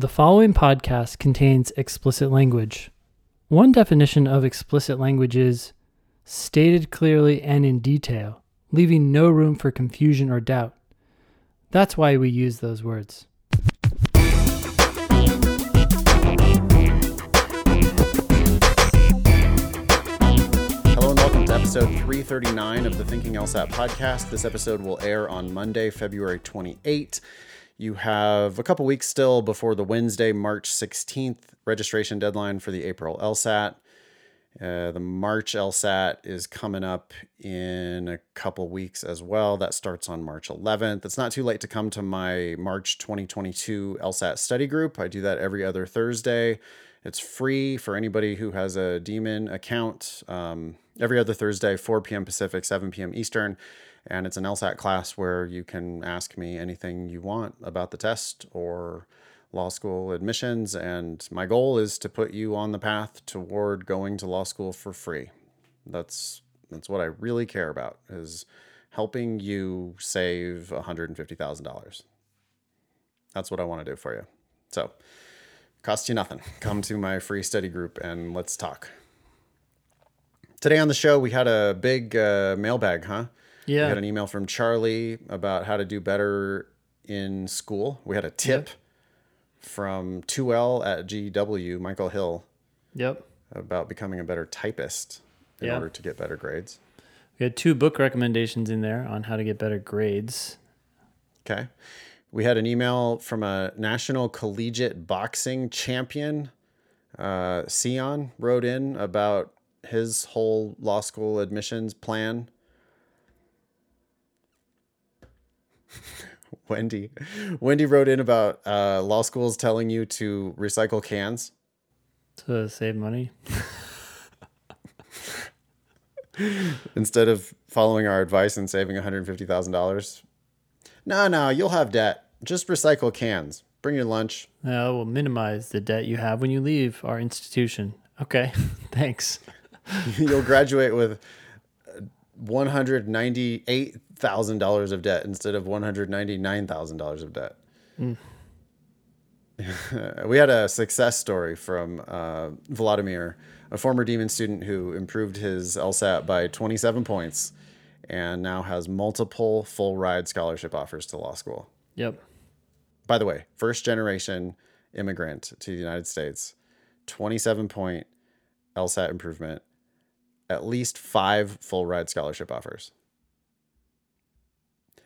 The following podcast contains explicit language. One definition of explicit language is stated clearly and in detail, leaving no room for confusion or doubt. That's why we use those words. Hello and welcome to episode 339 of the Thinking LSAT podcast. This episode will air on Monday, February 28. You have a couple weeks still before the Wednesday, March 16th registration deadline for the April LSAT. Uh, the March LSAT is coming up in a couple weeks as well. That starts on March 11th. It's not too late to come to my March 2022 LSAT study group. I do that every other Thursday. It's free for anybody who has a Demon account. Um, every other Thursday, 4 p.m. Pacific, 7 p.m. Eastern. And it's an LSAT class where you can ask me anything you want about the test or law school admissions. And my goal is to put you on the path toward going to law school for free. That's that's what I really care about is helping you save $150,000. That's what I want to do for you. So, costs you nothing. Come to my free study group and let's talk. Today on the show, we had a big uh, mailbag, huh? We Yeah. had an email from Charlie about how to do better in school. We had a tip from 2L at GW, Michael Hill, Yep. about becoming a better typist in Yeah. order to get better grades. We had two book recommendations in there on how to get better grades. Okay. We had an email from a national collegiate boxing champion. Uh, Sion wrote in about his whole law school admissions plan. Wendy, Wendy wrote in about uh, law schools telling you to recycle cans. To save money. instead of following our advice and saving $150,000. No, no, you'll have debt. Just recycle cans. Bring your lunch. Uh, will minimize the debt you have when you leave our institution. Okay. Thanks. You'll graduate with $198,000 of debt instead of $199,000 of debt. we had a success story from uh, Vladimir, a former Demon student who improved his LSAT by 27 points and now has multiple full ride scholarship offers to law school. Yep. By the way, first generation immigrant to the United States, 27 point LSAT improvement, at least five full ride scholarship offers.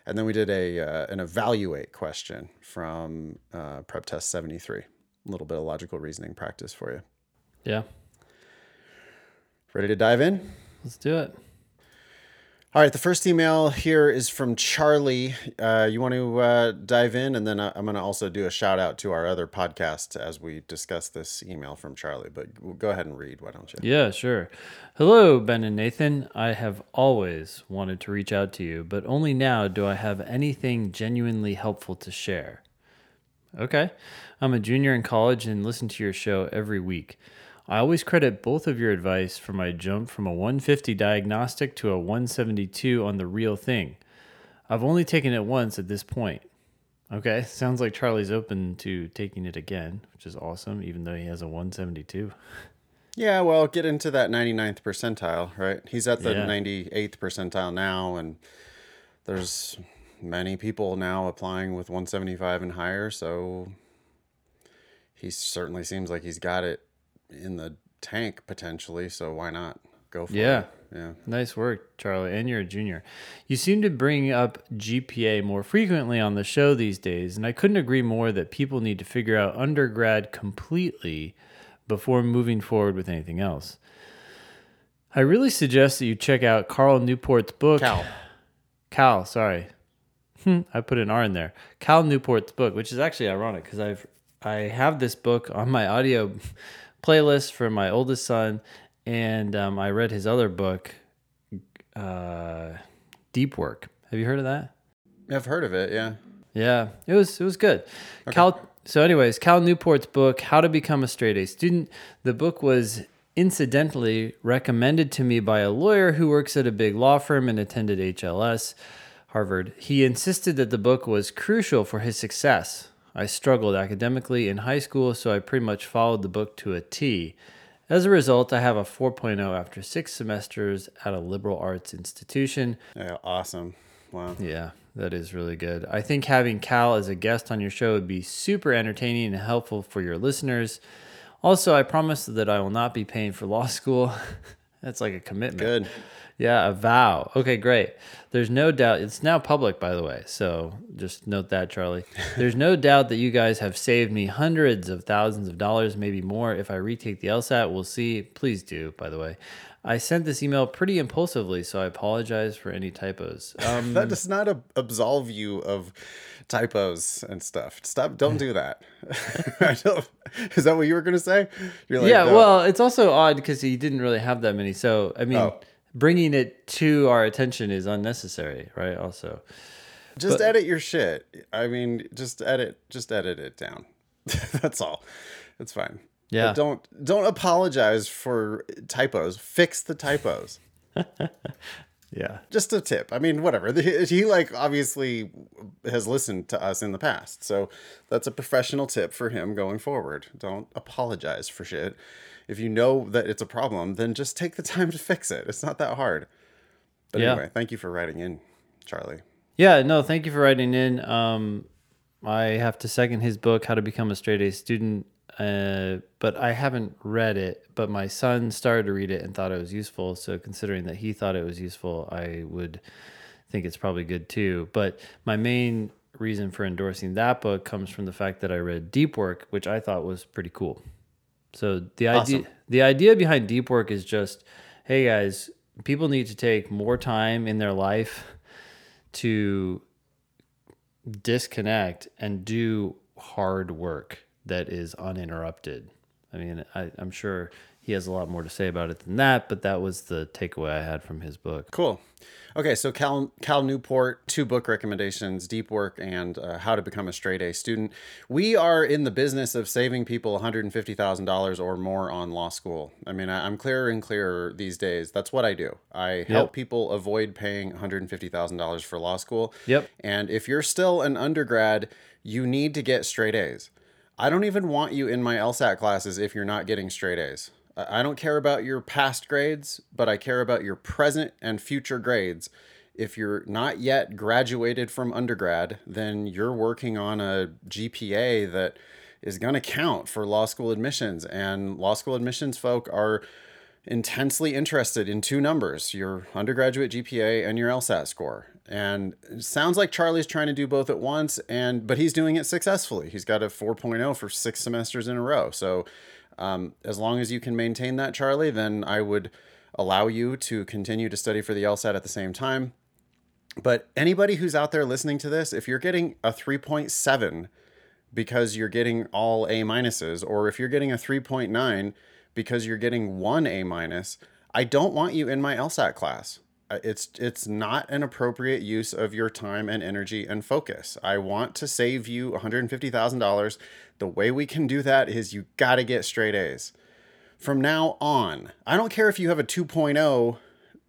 And then we did a uh, an evaluate question from uh, Prep Test 73. A little bit of logical reasoning practice for you. Yeah. Ready to dive in? Let's do it. All right, the first email here is from Charlie. Uh, you want to uh, dive in, and then I'm going to also do a shout out to our other podcast as we discuss this email from Charlie. But go ahead and read, why don't you? Yeah, sure. Hello, Ben and Nathan. I have always wanted to reach out to you, but only now do I have anything genuinely helpful to share. Okay. I'm a junior in college and listen to your show every week. I always credit both of your advice for my jump from a 150 diagnostic to a 172 on the real thing. I've only taken it once at this point. Okay, sounds like Charlie's open to taking it again, which is awesome, even though he has a 172. Yeah, well, get into that 99th percentile, right? He's at the Yeah. 98th percentile now, and there's many people now applying with 175 and higher, so he certainly seems like he's got it in the tank potentially, so why not go for Yeah. it? Yeah. Yeah. Nice work, Charlie. And you're a junior. You seem to bring up GPA more frequently on the show these days, and I couldn't agree more that people need to figure out undergrad completely before moving forward with anything else. I really suggest that you check out Carl Newport's book. Cal. Cal, sorry. Hmm, I put an R in there. Cal Newport's book, which is actually ironic because I've I have this book on my audio playlist for my oldest son, and um, I read his other book, uh, Deep Work. Have you heard of that? I've heard of it, yeah. Yeah, it was it was good. Cal. So, anyways, Cal Newport's book, How to Become a Straight A Student. The book was incidentally recommended to me by a lawyer who works at a big law firm and attended HLS, Harvard. He insisted that the book was crucial for his success. I struggled academically in high school, so I pretty much followed the book to a T. As a result, I have a 4.0 after six semesters at a liberal arts institution. Yeah, awesome. Wow. Yeah, that is really good. I think having Cal as a guest on your show would be super entertaining and helpful for your listeners. Also, I promise that I will not be paying for law school. That's like a commitment. Good. Yeah, a vow. Okay, great. There's no doubt. It's now public, by the way. So just note that, Charlie. There's no doubt that you guys have saved me hundreds of thousands of dollars, maybe more. If I retake the LSAT, we'll see. Please do, by the way. I sent this email pretty impulsively, so I apologize for any typos. Um, That does not ab- absolve you of typos and stuff. Stop. Don't do that. I don't, is that what you were going to say? You're like, yeah, no. well, it's also odd because he didn't really have that many. So, I mean, Oh. bringing it to our attention is unnecessary, right? Also, just edit your shit. I mean, just edit, just edit it down. That's all. It's fine. Yeah. But don't don't apologize for typos. Fix the typos. Yeah. just a tip. I mean, whatever. He like obviously has listened to us in the past, so that's a professional tip for him going forward. Don't apologize for shit. If you know that it's a problem, then just take the time to fix it. It's not that hard. But Yeah. anyway, thank you for writing in, Charlie. Yeah, no, thank you for writing in. Um, I have to second his book, How to Become a Straight A Student, uh, but I haven't read it. But my son started to read it and thought it was useful. So, considering that he thought it was useful, I would think it's probably good too. But my main reason for endorsing that book comes from the fact that I read Deep Work, which I thought was pretty cool. So the idea the idea behind deep work is just, hey guys, people need to take more time in their life to disconnect and do hard work that is uninterrupted. I mean, I, I'm sure he has a lot more to say about it than that, but that was the takeaway I had from his book. Cool. Okay, so Cal Cal Newport, two book recommendations: Deep Work and uh, How to Become a Straight A Student. We are in the business of saving people one hundred and fifty thousand dollars or more on law school. I mean, I, I'm clearer and clearer these days. That's what I do. I help people avoid paying one hundred and fifty thousand dollars for law school. Yep. And if you're still an undergrad, you need to get straight A's. I don't even want you in my LSAT classes if you're not getting straight A's. I don't care about your past grades, but I care about your present and future grades. If you're not yet graduated from undergrad, then you're working on a GPA that is going to count for law school admissions. And law school admissions folk are intensely interested in two numbers your undergraduate GPA and your LSAT score. And sounds like Charlie's trying to do both at once, and but he's doing it successfully. He's got a 4.0 for six semesters in a row. So, um, as long as you can maintain that, Charlie, then I would allow you to continue to study for the LSAT at the same time. But anybody who's out there listening to this, if you're getting a 3.7 because you're getting all A minuses, or if you're getting a 3.9 because you're getting one A minus, I don't want you in my LSAT class. Uh, It's it's not an appropriate use of your time and energy and focus. I want to save you $150,000. The way we can do that is you got to get straight A's. From now on, I don't care if you have a 2.0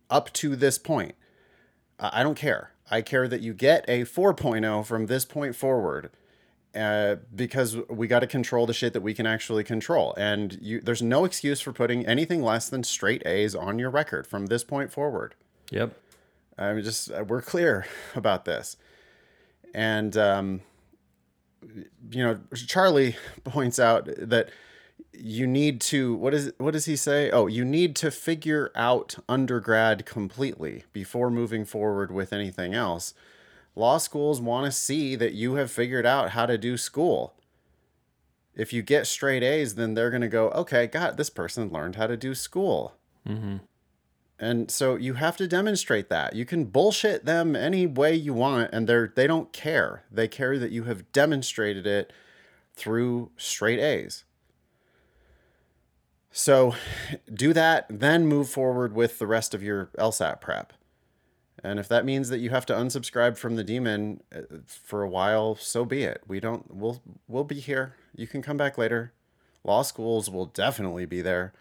up to this point. I don't care. I care that you get a 4.0 from this point forward uh, because we got to control the shit that we can actually control. And you, there's no excuse for putting anything less than straight A's on your record from this point forward. Yep. I'm just uh, we're clear about this, and um, you know Charlie points out that you need to what is what does he say? Oh, you need to figure out undergrad completely before moving forward with anything else. Law schools want to see that you have figured out how to do school. If you get straight A's, then they're going to go, okay, God, this person learned how to do school. And so you have to demonstrate that. You can bullshit them any way you want and they're they don't care. They care that you have demonstrated it through straight A's. So do that, then move forward with the rest of your LSAT prep. And if that means that you have to unsubscribe from the demon uh, for a while, so be it. We don't we'll we'll be here. You can come back later. Law schools will definitely be there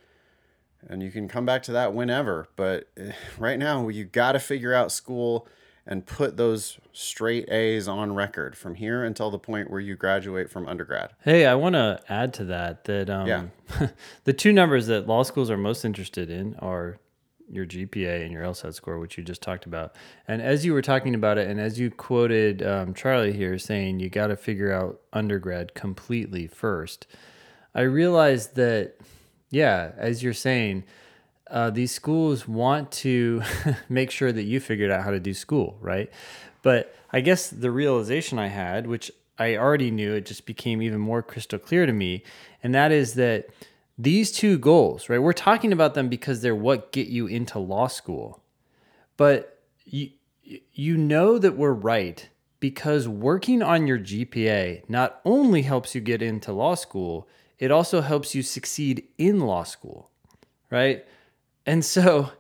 and you can come back to that whenever but eh, right now you got to figure out school and put those straight A's on record from here until the point where you graduate from undergrad. Hey, I want to add to that that um, Yeah. the two numbers that law schools are most interested in are your GPA and your LSAT score, which you just talked about. And as you were talking about it, and as you quoted um, Charlie here saying you got to figure out undergrad completely first, I realized that, yeah, as you're saying, uh, these schools want to make sure that you figured out how to do school, right? But I guess the realization I had, which I already knew, it just became even more crystal clear to me, and that is that these two goals, right? We're talking about them because they're what get you into law school. But you you know that we're right because working on your GPA not only helps you get into law school, it also helps you succeed in law school, right? And so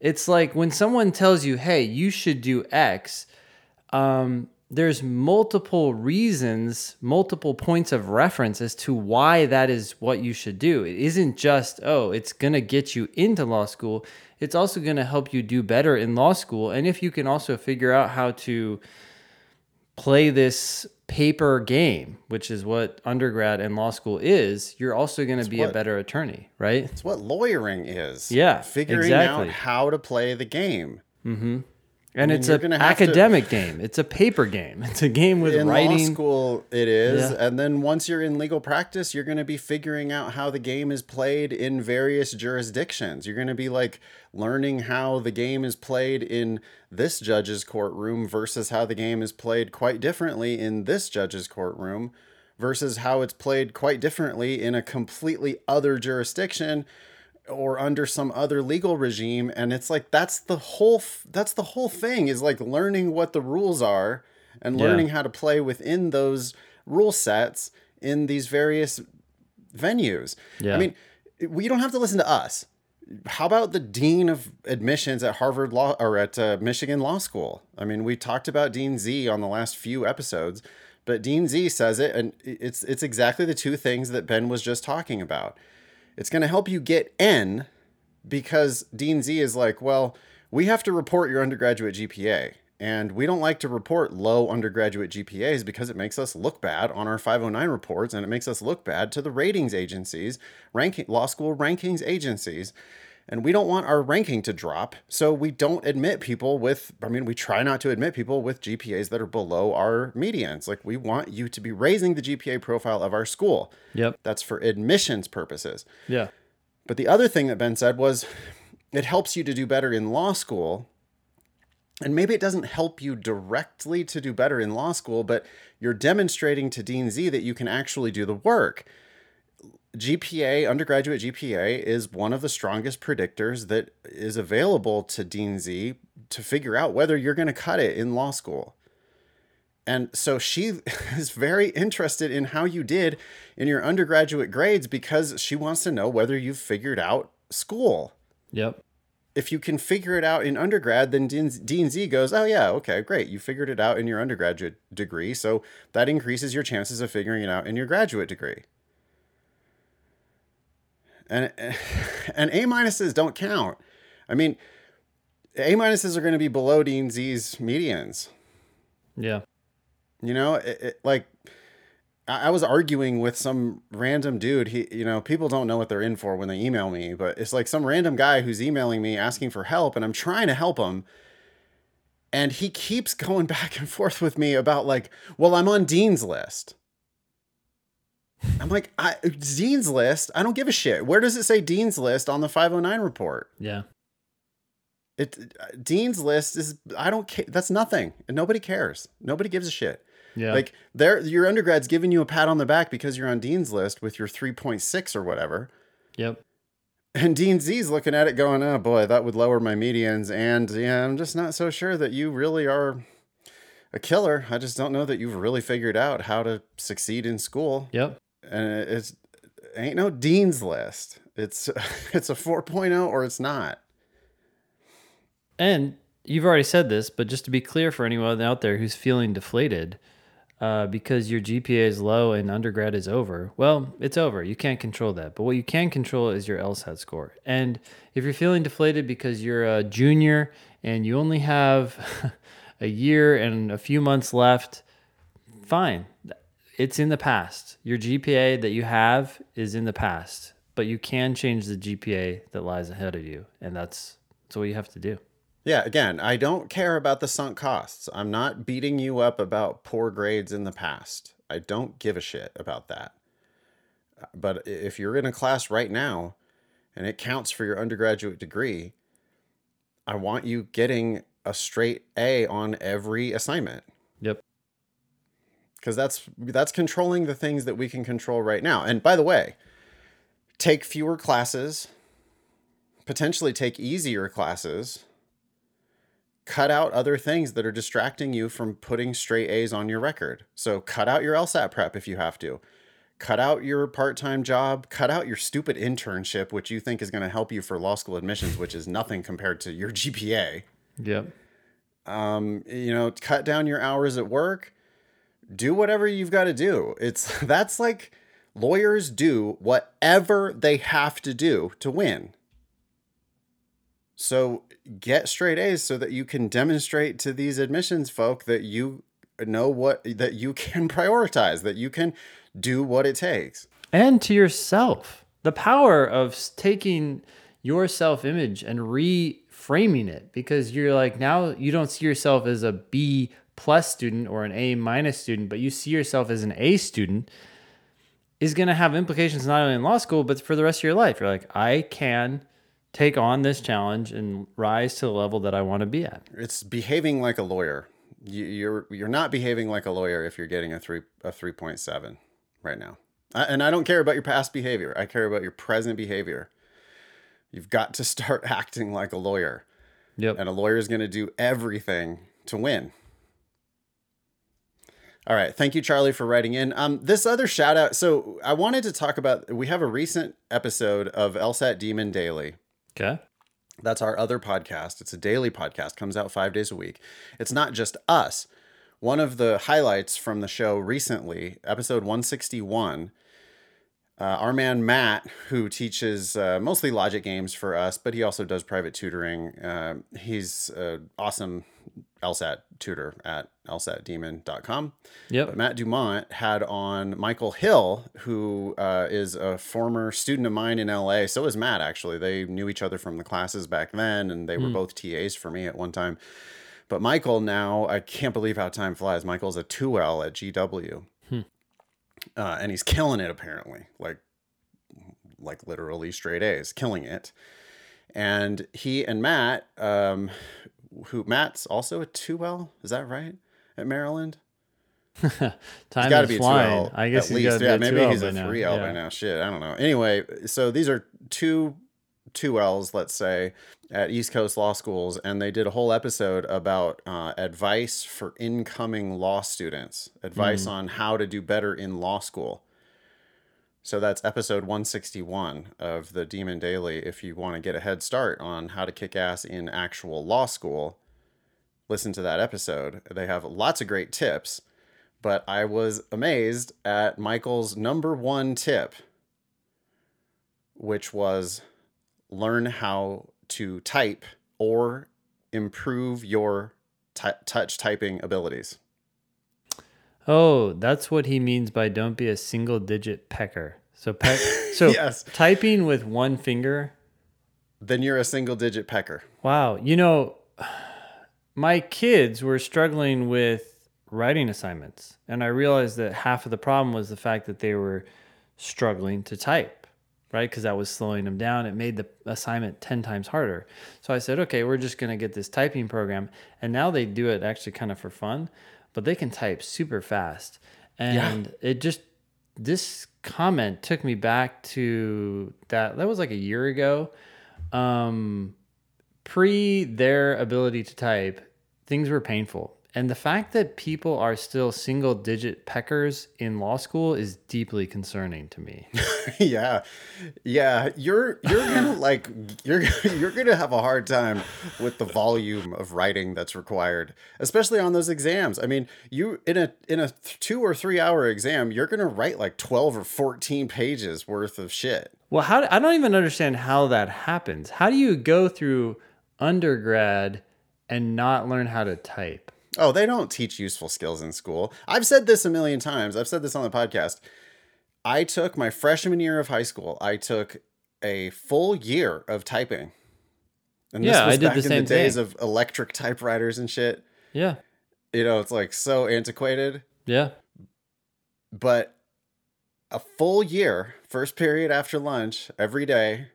it's like when someone tells you, hey, you should do X, um, there's multiple reasons, multiple points of reference as to why that is what you should do. It isn't just, oh, it's going to get you into law school. It's also going to help you do better in law school. And if you can also figure out how to play this paper game, which is what undergrad and law school is, you're also going to be a better attorney, right? It's what lawyering is. Yeah, Figuring exactly. out how to play the game. Mm-hmm. And mean, it's an academic game. It's a paper game. It's a game with in law writing. school it is Yeah. and then once you're in legal practice you're going to be figuring out how the game is played in various jurisdictions you're going to be like learning how the game is played in this judge's courtroom versus how the game is played quite differently in this judge's courtroom versus how it's played quite differently in a completely other jurisdiction or under some other legal regime and it's like that's the whole that's the whole thing is like learning what the rules are and Yeah. learning how to play within those rule sets in these various venues. Yeah. I mean, we don't have to listen to us. How about the dean of admissions at Harvard Law or at uh, Michigan Law School? I mean, we talked about Dean Z on the last few episodes, but Dean Z says it, and it's it's exactly the two things that Ben was just talking about. It's going to help you get N because Dean Z is like, well, we have to report your undergraduate GPA. And we don't like to report low undergraduate GPAs because it makes us look bad on our 509 reports and it makes us look bad to the ratings agencies, ranking law school rankings agencies. And we don't want our ranking to drop. So we don't admit people with, I mean, we try not to admit people with GPAs that are below our medians. Like we want you to be raising the GPA profile of our school. Yep. That's for admissions purposes. Yeah. But the other thing that Ben said was it helps you to do better in law school. And maybe it doesn't help you directly to do better in law school, but you're demonstrating to Dean Z that you can actually do the work. GPA, undergraduate GPA, is one of the strongest predictors that is available to Dean Z to figure out whether you're going to cut it in law school. And so she is very interested in how you did in your undergraduate grades because she wants to know whether you've figured out school. Yep. If you can figure it out in undergrad, then Dean, Dean Z goes, Oh, yeah, okay, great. You figured it out in your undergraduate degree. So that increases your chances of figuring it out in your graduate degree. And, and A minuses don't count. I mean, A minuses are going to be below Dean Z's medians. Yeah. You know, it, it, like I I was arguing with some random dude. He, you know, people don't know what they're in for when they email me, but it's like some random guy who's emailing me asking for help, and I'm trying to help him. And he keeps going back and forth with me about like, well, I'm on Dean's list. I'm like, I, Dean's list. I don't give a shit. Where does it say Dean's list on the 509 report? Yeah. It Dean's list is I don't care. That's nothing. Nobody cares. Nobody gives a shit. Yeah. Like there, your undergrad's giving you a pat on the back because you're on Dean's list with your 3.6 or whatever. Yep. And Dean Z's looking at it going, oh boy, that would lower my medians. And yeah, I'm just not so sure that you really are a killer. I just don't know that you've really figured out how to succeed in school. Yep. And it's ain't no Dean's list. It's it's a 4.0 or it's not. And you've already said this, but just to be clear for anyone out there who's feeling deflated uh, because your GPA is low and undergrad is over, well, it's over. You can't control that. But what you can control is your LSAT score. And if you're feeling deflated because you're a junior and you only have a year and a few months left, fine. It's in the past. Your GPA that you have is in the past, but you can change the GPA that lies ahead of you, and that's that's what you have to do. Yeah, again, I don't care about the sunk costs. I'm not beating you up about poor grades in the past. I don't give a shit about that. But if you're in a class right now and it counts for your undergraduate degree, I want you getting a straight A on every assignment Yep. Because that's that's controlling the things that we can control right now. And by the way, take fewer classes, potentially take easier classes, cut out other things that are distracting you from putting straight A's on your record. So cut out your LSAT prep if you have to. Cut out your part-time job, cut out your stupid internship which you think is going to help you for law school admissions, which is nothing compared to your GPA Yep. um, you know, cut down your hours at work, do whatever you've got to do. It's that's like lawyers do whatever they have to do to win. So get straight A's so that you can demonstrate to these admissions folk that you know what that you can prioritize, that you can do what it takes. and to yourself. The power of taking your self image and reframing it because you're like now you don't see yourself as a B plus student or an A minus student, but you see yourself as an A student is going to have implications not only in law school but for the rest of your life. You're like, I can take on this challenge and rise to the level that I want to be at. It's behaving like a lawyer. You, you're you're not behaving like a lawyer if you're getting a three a three point seven right now. I, and I don't care about your past behavior. I care about your present behavior. You've got to start acting like a lawyer, Yep. and a lawyer is going to do everything to win. All right, thank you, Charlie, for writing in. Um, this other shout out. So I wanted to talk about. We have a recent episode of LSAT Demon Daily. Okay. That's our other podcast. It's a daily podcast, comes out five days a week. It's not just us. One of the highlights from the show recently, episode 161, uh, our man Matt, who teaches uh, mostly logic games for us, but he also does private tutoring. Uh, he's an awesome LSAT tutor at lsatdemon.com. Yep. But Matt Dumont had on Michael Hill, who uh, is a former student of mine in LA. So is Matt, actually. They knew each other from the classes back then, and they were both TAs for me at one time. But Michael now, I can't believe how time flies. Michael's a 2L at GW. Uh, and he's killing it, apparently. Like, like literally straight A's, killing it. And he and Matt, um, who Matt's also a 2L, is that right? At Maryland? Time got to is be a flying. 2L I guess at he's least. gotta Yeah, a maybe 2L he's a 3L Yeah. by now. Shit, I don't know. Anyway, so these are two two L's, let's say, at East Coast law schools, and they did a whole episode about uh, advice for incoming law students, advice on how to do better in law school. So that's episode 161 of the Demon Daily. If you want to get a head start on how to kick ass in actual law school, listen to that episode. They have lots of great tips, but I was amazed at Michael's number one tip, which was learn how to type or improve your t- touch typing abilities. Oh, that's what he means by don't be a single digit pecker. So peck so Yes. typing with one finger. Then you're a single digit pecker. Wow. You know, my kids were struggling with writing assignments, and I realized that half of the problem was the fact that they were struggling to type, right? Because that was slowing them down. It made the assignment 10 times harder. So I said, okay, we're just going to get this typing program. And now they do it actually kind of for fun, but they can type super fast. And it just, this comment took me back to that. That was like a year ago. Um, pre their ability to type, things were painful. And the fact that people are still single digit peckers in law school is deeply concerning to me. yeah. Yeah, you're you're going to like you're you're going to have a hard time with the volume of writing that's required, especially on those exams. I mean, you in a in a 2 or 3 hour exam, you're going to write like 12 or 14 pages worth of shit. well, how I don't even understand how that happens. How do you go through undergrad and not learn how to type? Oh, they don't teach useful skills in school. I've said this a million times. I've said this on the podcast. I took my freshman year of high school. I took a full year of typing. And Yeah, I did the back in same the days thing. of electric typewriters and shit. Yeah. You know, it's like so antiquated. Yeah. But a full year, first period after lunch, every day,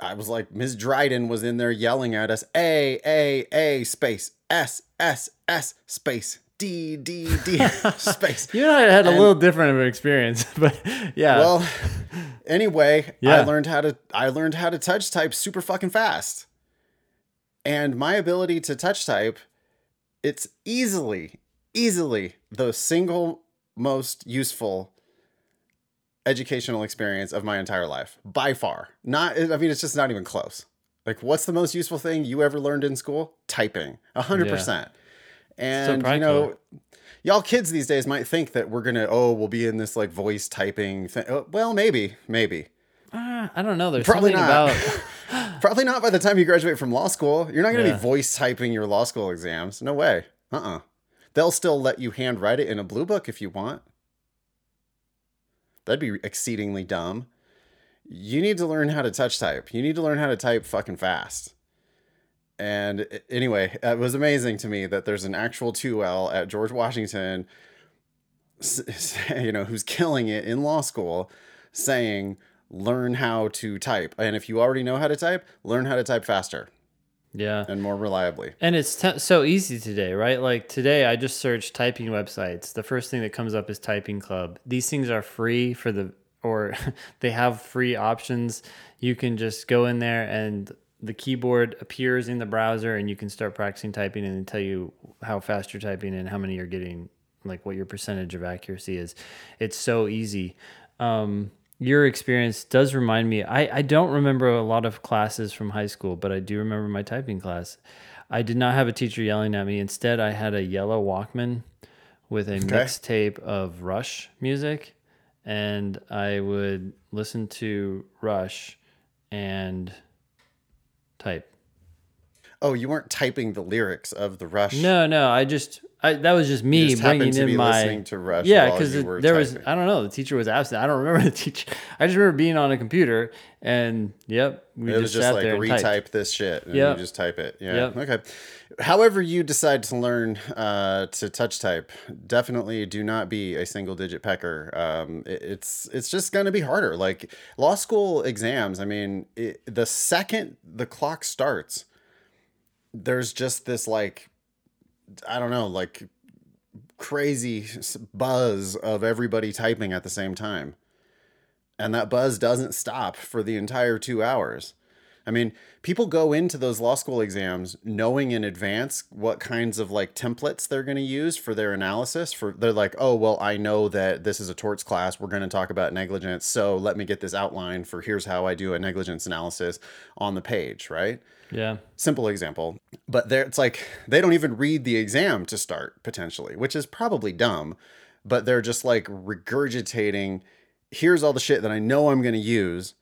I was like, Ms. Dryden was in there yelling at us, A, A, A, space, S, S, S, space, D, D, D, space. You and I had a little different of an experience, but yeah. Well, anyway, yeah. I learned how to I learned how to touch type super fucking fast. And my ability to touch type, it's easily, easily the single most useful educational experience of my entire life by far. Not I mean it's just not even close. Like what's the most useful thing you ever learned in school? Typing. A hundred Yeah. percent. And you know, y'all kids these days might think that we're gonna oh we'll be in this like voice typing thing. Oh, well, maybe, maybe, Ah, I don't know. There's Probably something not. about probably not by the time you graduate from law school. You're not gonna Yeah. be voice typing your law school exams. No way. Uh uh They'll still let you handwrite it in a blue book if you want. That'd be exceedingly dumb. You need to learn how to touch type. You need to learn how to type fucking fast. And anyway, it was amazing to me that there's an actual 2L at George Washington, you know, who's killing it in law school, saying, learn how to type. And if you already know how to type, learn how to type faster yeah. and more reliably. And it's t- so easy today, right? Like today, I just searched typing websites. The first thing that comes up is Typing Club. These things are free for the, or they have free options. You can just go in there and the keyboard appears in the browser and you can start practicing typing and tell you how fast you're typing and how many you're getting, like what your percentage of accuracy is. It's so easy. Um, your experience does remind me. I, I don't remember a lot of classes from high school, but I do remember my typing class. I did not have a teacher yelling at me. Instead, I had a yellow Walkman with a mixtape of Rush music, and I would listen to Rush and type. Oh, you weren't typing the lyrics of the Rush. No, no, I just I, that was just me just bringing to in my listening to Rush yeah because there was. I don't know the teacher was absent I don't remember the teacher I just remember being on a computer and yep we it just, was just like retype this shit and Yep. you just type it. Yeah. Yep. Okay. However, you decide to learn uh, to touch type, definitely do not be a single digit pecker. Um, it- it's it's just going to be harder. Like law school exams. I mean, it, the second the clock starts, there's just this like I don't know, like crazy buzz of everybody typing at the same time. And that buzz doesn't stop for the entire two hours. I mean, people go into those law school exams knowing in advance what kinds of like templates they're going to use for their analysis. For they're like, oh well, I know that this is a torts class. We're going to talk about negligence, so let me get this outline for here's how I do a negligence analysis on the page, right? Yeah. Simple example. But there it's like they don't even read the exam to start potentially which is probably dumb but they're just like regurgitating here's all the shit that i know i'm going to use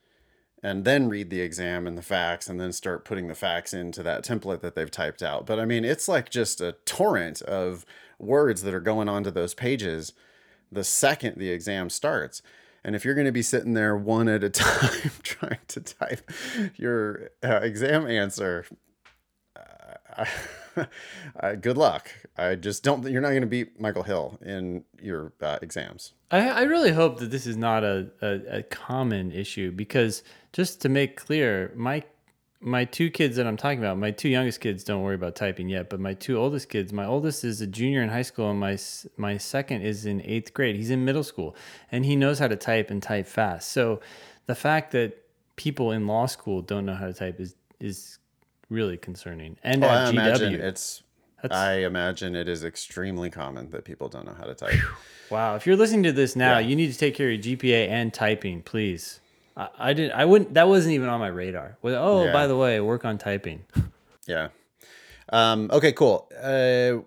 and then read the exam and the facts and then start putting the facts into that template that they've typed out. But i mean it's like just a torrent of words that are going onto those pages the second the exam starts and if you're going to be sitting there one at a time trying to type your uh, exam answer, uh, uh, good luck. I just don't. You're not going to beat Michael Hill in your uh, exams. I, I really hope that this is not a, a, a common issue because just to make clear my my two kids that I'm talking about, my two youngest kids don't worry about typing yet, but my two oldest kids, my oldest is a junior in high school and my my second is in 8th grade. He's in middle school and he knows how to type and type fast. So the fact that people in law school don't know how to type is is really concerning. And Oh, at I GW. imagine it's. That's- I imagine it is extremely common that people don't know how to type. Wow, if you're listening to this now, Yeah. you need to take care of your GPA and typing, please. I, I didn't. I wouldn't. That wasn't even on my radar. Oh, Yeah. by the way, work on typing. Yeah. Um, okay, cool. Uh,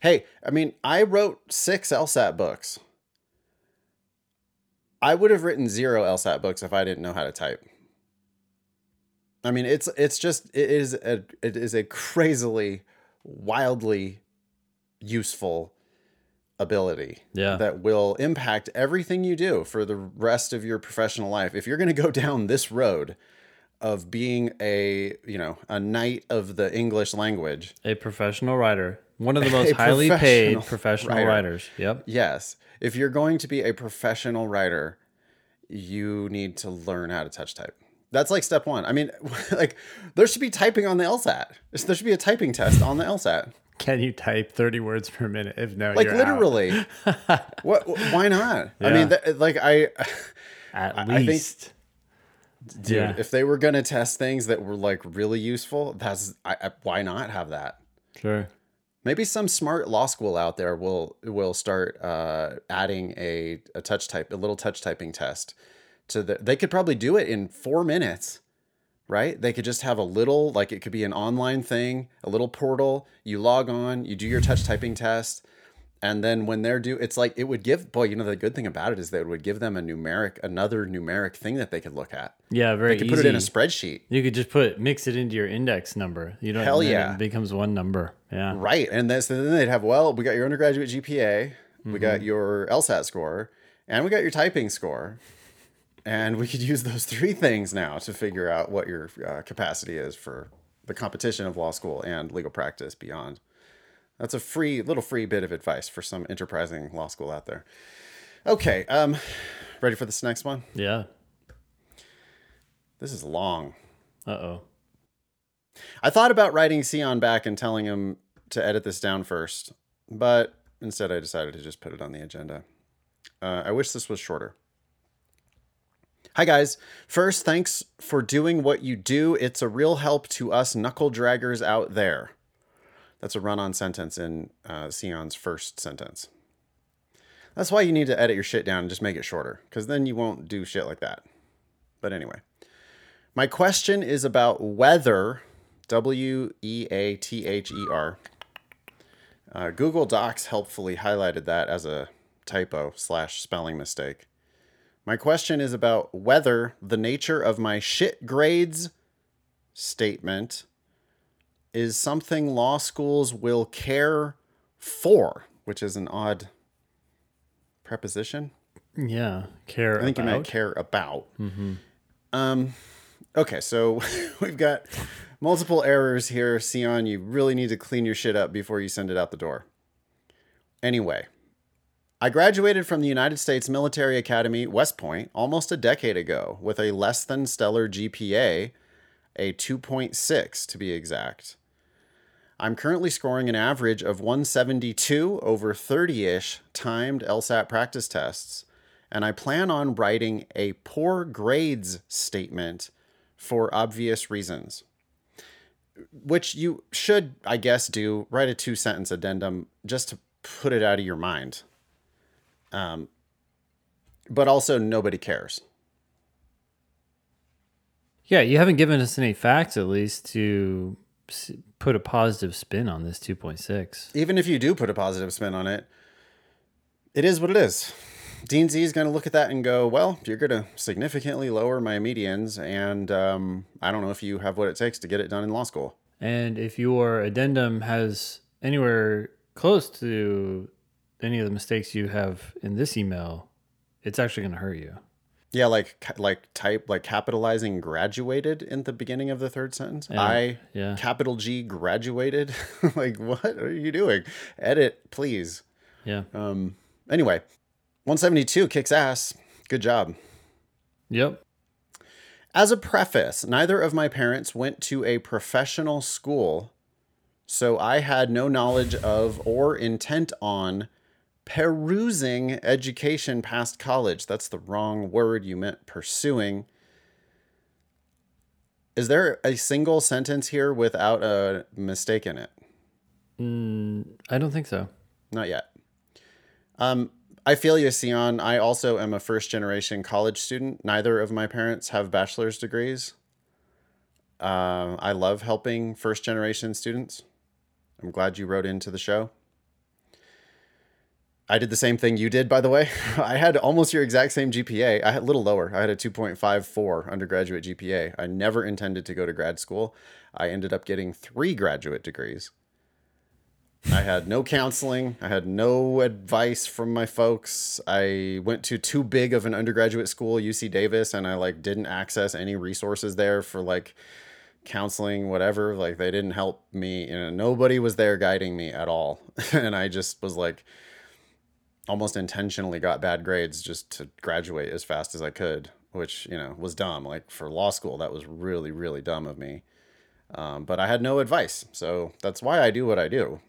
hey, I mean, I wrote six LSAT books. I would have written zero LSAT books if I didn't know how to type. I mean, it's it's just it is a it is a crazily wildly useful ability Yeah. that will impact everything you do for the rest of your professional life. If you're going to go down this road of being a, you know, a knight of the English language, A professional writer. One of the most highly paid professional professional writer. writers. Yep. yes, if you're going to be a professional writer, you need to learn how to touch type. That's like step one. I mean, like there should be typing on the LSAT. There should be a typing test on the LSAT. Can you type 30 words per minute? If no, Like literally. what? Why not? I mean, like I, At I think- least. dude, Yeah. if they were gonna test things that were like really useful, that's I, I, why not have that? Sure. Maybe some smart law school out there will will start uh, adding a, a touch type, a little touch typing test. To the, they could probably do it in four minutes, right? They could just have a little, like it could be an online thing, a little portal. You log on, you do your touch typing test, and then when they're due, it's like it would give. Boy, you know the good thing about it is that it would give them a numeric, another numeric thing that they could look at. Yeah, very They could easy. put it in a spreadsheet. you could just put mix it into your index number. You don't. Hell yeah. It becomes one number. Yeah. Right. And then, so then they'd have, well, we got your undergraduate GPA, we got Mm-hmm. your LSAT score, and we got your typing score. And we could use those three things now to figure out what your uh, capacity is for the competition of law school and legal practice beyond. That's a free, little free bit of advice for some enterprising law school out there. Okay. Um, ready for this next one? Yeah. This is long. Uh oh. I thought about writing Sion back and telling him to edit this down first, but instead I decided to just put it on the agenda. Uh, I wish this was shorter. Hi, guys. First, thanks for doing what you do. It's a real help to us knuckle draggers out there. That's a run on sentence in uh, Sion's first sentence. That's why you need to edit your shit down and just make it shorter, because then you won't do shit like that. But anyway. My question is about whether, W E A T H E R. Uh, Google Docs helpfully highlighted that as a typo slash spelling mistake. My question is about whether the nature of my shit grades statement is something law schools will care for, which is an odd preposition. Yeah. Care I think you might care about. Um, okay, so we've got multiple errors here. Sion, you really need to clean your shit up before you send it out the door. Anyway, I graduated from the United States Military Academy, West Point, almost a decade ago with a less than stellar GPA, a 2.6 to be exact. I'm currently scoring an average of 172 over 30 ish timed LSAT practice tests, and I plan on writing a poor grades statement for obvious reasons. Which you should, I guess, do. Write a two sentence addendum just to put it out of your mind. Um, but also, nobody cares. Yeah, you haven't given us any facts at least to put a positive spin on this 2.6. even if you do put a positive spin on it, it is what it is. Dean Z is going to look at that and go, well, you're going to significantly lower my medians, and um, I don't know if you have what it takes to get it done in law school. And if your addendum has anywhere close to any of the mistakes you have in this email, it's actually going to hurt you. Yeah, like like type like capitalizing graduated in the beginning of the third sentence. I yeah. capital G graduated. like what are you doing? Edit, please. Yeah. Um. Anyway, 172 kicks ass. Good job. Yep. As a preface, neither of my parents went to a professional school, so I had no knowledge of or intent on perusing education past college. That's the wrong word. You meant pursuing. Is there a single sentence here without a mistake in it? Mm, I don't think so. Not yet. Um, I feel you, Sion. I also am a first generation college student. Neither of my parents have bachelor's degrees. Uh, I love helping first generation students. I'm glad you wrote into the show. I did the same thing you did, by the way. I had almost your exact same GPA. I had a little lower. I had a 2.54 undergraduate GPA. I never intended to go to grad school. I ended up getting three graduate degrees. I had no counseling. I had no advice from my folks. I went to too big of an undergraduate school, UC Davis, and I like didn't access any resources there for like counseling, whatever. Like they didn't help me. You know, nobody was there guiding me at all. and I just was like almost intentionally got bad grades just to graduate as fast as I could, which, you know, was dumb. Like for law school, that was really, really dumb of me. Um, but I had no advice. So that's why I do what I do.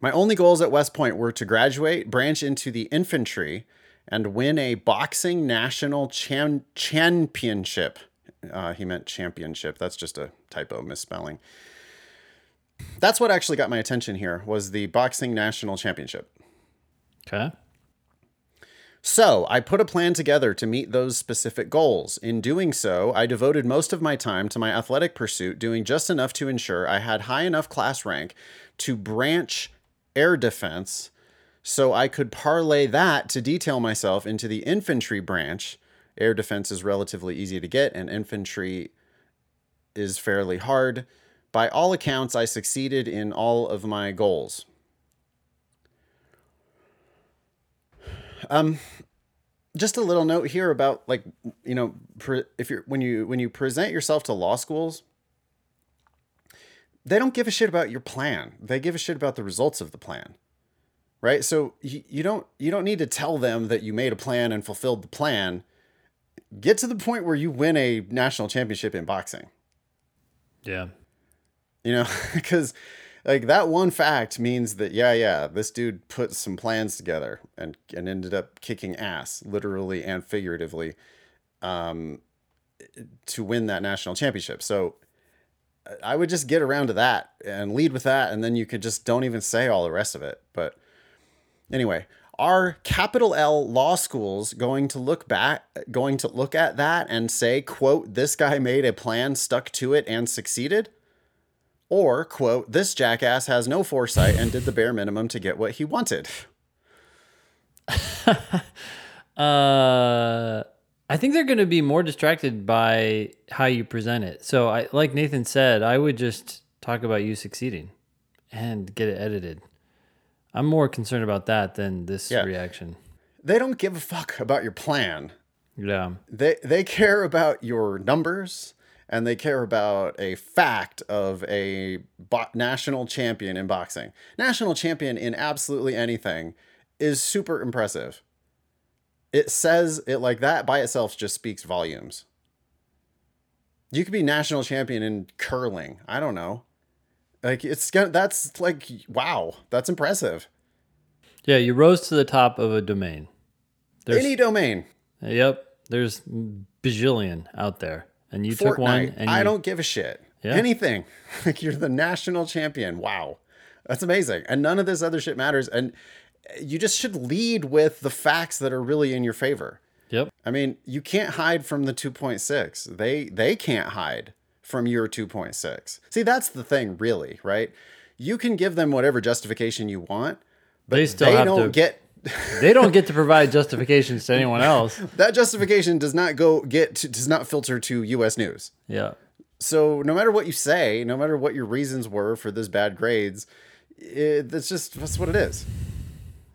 My only goals at West Point were to graduate, branch into the infantry, and win a boxing national cham- championship. Uh, he meant championship. That's just a typo misspelling. That's what actually got my attention here was the boxing national championship. Okay. So, I put a plan together to meet those specific goals. In doing so, I devoted most of my time to my athletic pursuit, doing just enough to ensure I had high enough class rank to branch air defense so I could parlay that to detail myself into the infantry branch. Air defense is relatively easy to get, and infantry is fairly hard. By all accounts, I succeeded in all of my goals. Um, just a little note here about like you know pre- if you're when you when you present yourself to law schools they don't give a shit about your plan they give a shit about the results of the plan right so you, you don't you don't need to tell them that you made a plan and fulfilled the plan get to the point where you win a national championship in boxing Yeah. You know because like that one fact means that yeah yeah this dude put some plans together and and ended up kicking ass literally and figuratively um to win that national championship. So i would just get around to that and lead with that and then you could just don't even say all the rest of it. But anyway are capital L law schools going to look back going to look at that and say quote this guy made a plan stuck to it and succeeded or, quote, this jackass has no foresight and did the bare minimum to get what he wanted. Uh, I think they're going to be more distracted by how you present it. So, I like Nathan said, I would just talk about you succeeding and get it edited. I'm more concerned about that than this Yeah. reaction. They don't give a fuck about your plan. Yeah. They they care about your numbers and they care about a fact of a bo- national champion in boxing. National champion in absolutely anything is super impressive. It says it like that by itself just speaks volumes. You could be national champion in curling. I don't know. Like it's gonna that's like wow, that's impressive. Yeah, you rose to the top of a domain. There's, Any domain. yep, there's bajillion out there, and you took one. Fortnite. And I you- don't give a shit. Yeah. Anything. Like you're the national champion. Wow. That's amazing. And none of this other shit matters. And you just should lead with the facts that are really in your favor. Yep. I mean, you can't hide from the 2.6. They they can't hide from your 2.6. See, that's the thing, really, right? You can give them whatever justification you want, but They they, still have don't to- get They don't get to provide justifications to anyone else. that justification does not go get to, does not filter to US news. Yeah. So no matter what you say, no matter what your reasons were for this bad grades, it, that's just that's what it is.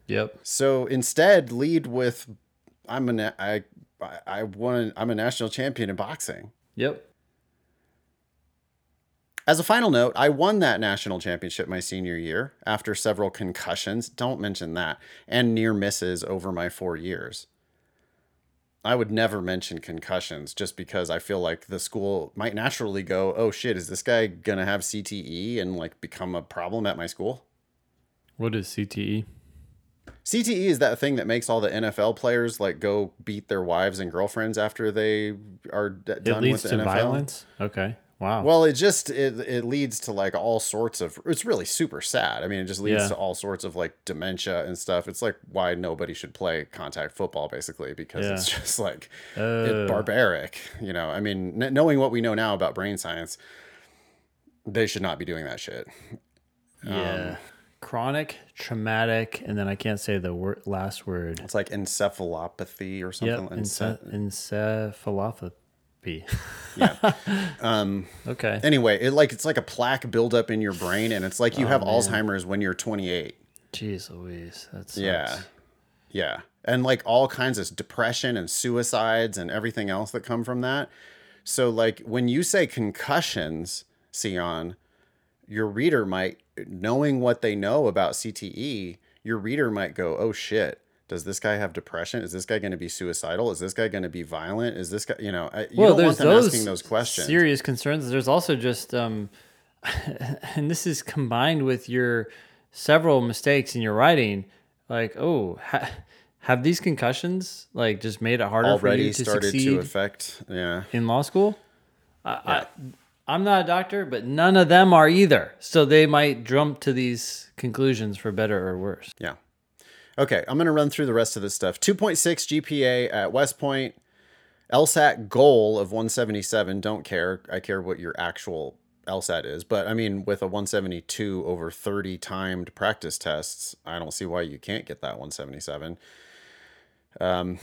Yep. So instead, lead with, "I'm a na- I I I won. I'm a national champion in boxing." Yep. As a final note, I won that national championship my senior year after several concussions. Don't mention that and near misses over my four years. I would never mention concussions just because I feel like the school might naturally go, "Oh shit, is this guy gonna have CTE and like become a problem at my school?" What is? CTE? CTE is that thing that makes all the NFL players like go beat their wives and girlfriends after they are d- done with the to NFL. violence. Okay. Wow. Well, it just it, it leads to like all sorts of it's really super sad. I mean, it just leads Yeah. to all sorts of like dementia and stuff. It's like why nobody should play contact football basically because it's just like Uh, it, barbaric, you know. I mean, kn- knowing what we know now about brain science, they should not be doing that shit. yeah. Chronic, traumatic, and then I can't say the word, last word. It's like encephalopathy or something Yep. Ence- encephalopathy. Yeah. um, Okay. anyway, it like it's like a plaque buildup in your brain, and it's like you Oh, have man. Alzheimer's when you're 28. Jeez Louise. That's Yeah. Yeah. And like all kinds of depression and suicides and everything else that come from that. So like when you say concussions, Sion, your reader might knowing what they know about CTE, your reader might go, "Oh shit, does this guy have depression? Is this guy going to be suicidal? Is this guy going to be violent? Is this guy, you know, I- you well, don't there's want them those, asking those questions." serious concerns. There's also just, um, and this is combined with your several mistakes in your writing. Like, oh, ha- have these concussions like just made it harder for already you to started succeed to affect, yeah. in law school? I, I, I'm not a doctor, but none of them are either. So they might jump to these conclusions for better or worse. Yeah. Okay, I'm going to run through the rest of this stuff. 2.6 GPA at West Point. LSAT goal of 177. Don't care. I care what your actual LSAT is. But I mean, with a 172 over 30 timed practice tests, I don't see why you can't get that 177. Um,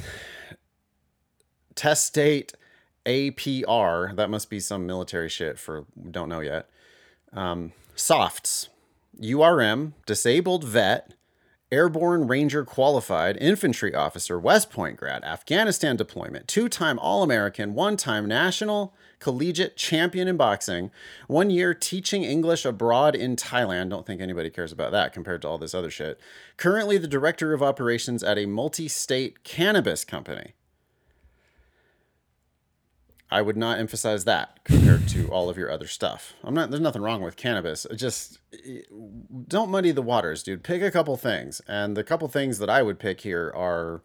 test date APR. That must be some military shit for don't know yet. Um, softs. URM, disabled vet, airborne ranger qualified, infantry officer, West Point grad, Afghanistan deployment, two time All American, one time national collegiate champion in boxing, one year teaching English abroad in Thailand. Don't think anybody cares about that compared to all this other shit. Currently the director of operations at a multi state cannabis company. I would not emphasize that compared to all of your other stuff. I'm not. There's nothing wrong with cannabis. It just don't muddy the waters, dude. Pick a couple things, and the couple things that I would pick here are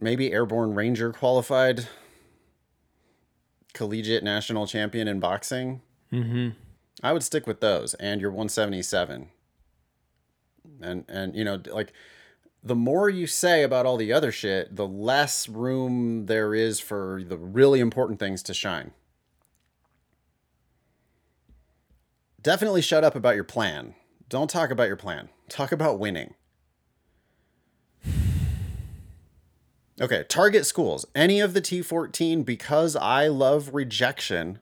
maybe airborne ranger qualified, collegiate national champion in boxing. Mm-hmm. I would stick with those, and your 177. And and you know like the more you say about all the other shit, the less room there is for the really important things to shine. Definitely shut up about your plan. Don't talk about your plan. Talk about winning. Okay, target schools. Any of the T14 because I love rejection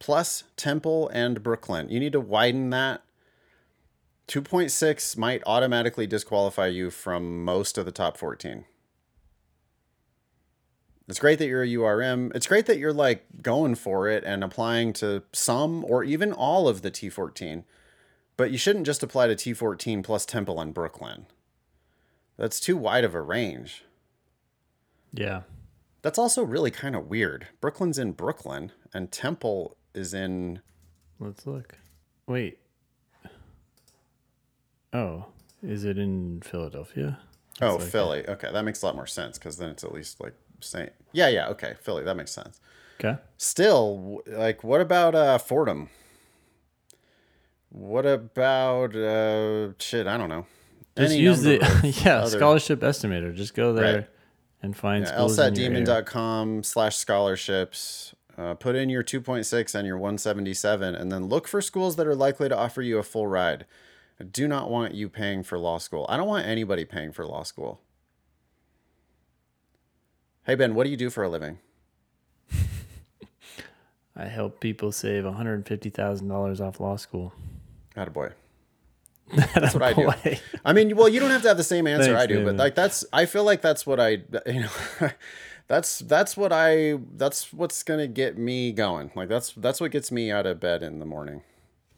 plus Temple and Brooklyn. You need to widen that 2.6 might automatically disqualify you from most of the top 14. It's great that you're a URM. It's great that you're like going for it and applying to some or even all of the T14. But you shouldn't just apply to T14 plus Temple and Brooklyn. That's too wide of a range. Yeah. That's also really kind of weird. Brooklyn's in Brooklyn and Temple is in Let's look. Wait. Oh, is it in Philadelphia? Oh, like Philly. Okay, that makes a lot more sense because then it's at least like saying, yeah, yeah, okay, Philly. That makes sense. Okay. Still, like, what about uh, Fordham? What about uh, shit? I don't know. Just Any use the yeah other- scholarship estimator. Just go there Right. and find Yeah, lsatdemon.com slash scholarships. Uh, put in your 2.6 and your 177, and then look for schools that are likely to offer you a full ride. I do not want you paying for law school. I don't want anybody paying for law school. Hey, Ben, what do you do for a living? I help people save one hundred fifty thousand dollars off law school. Attaboy. That's what I do. I mean, well, you don't have to have the same answer Thanks, I do, but like that's I feel like that's what I you know that's that's what I that's what's going to get me going. Like that's that's what gets me out of bed in the morning.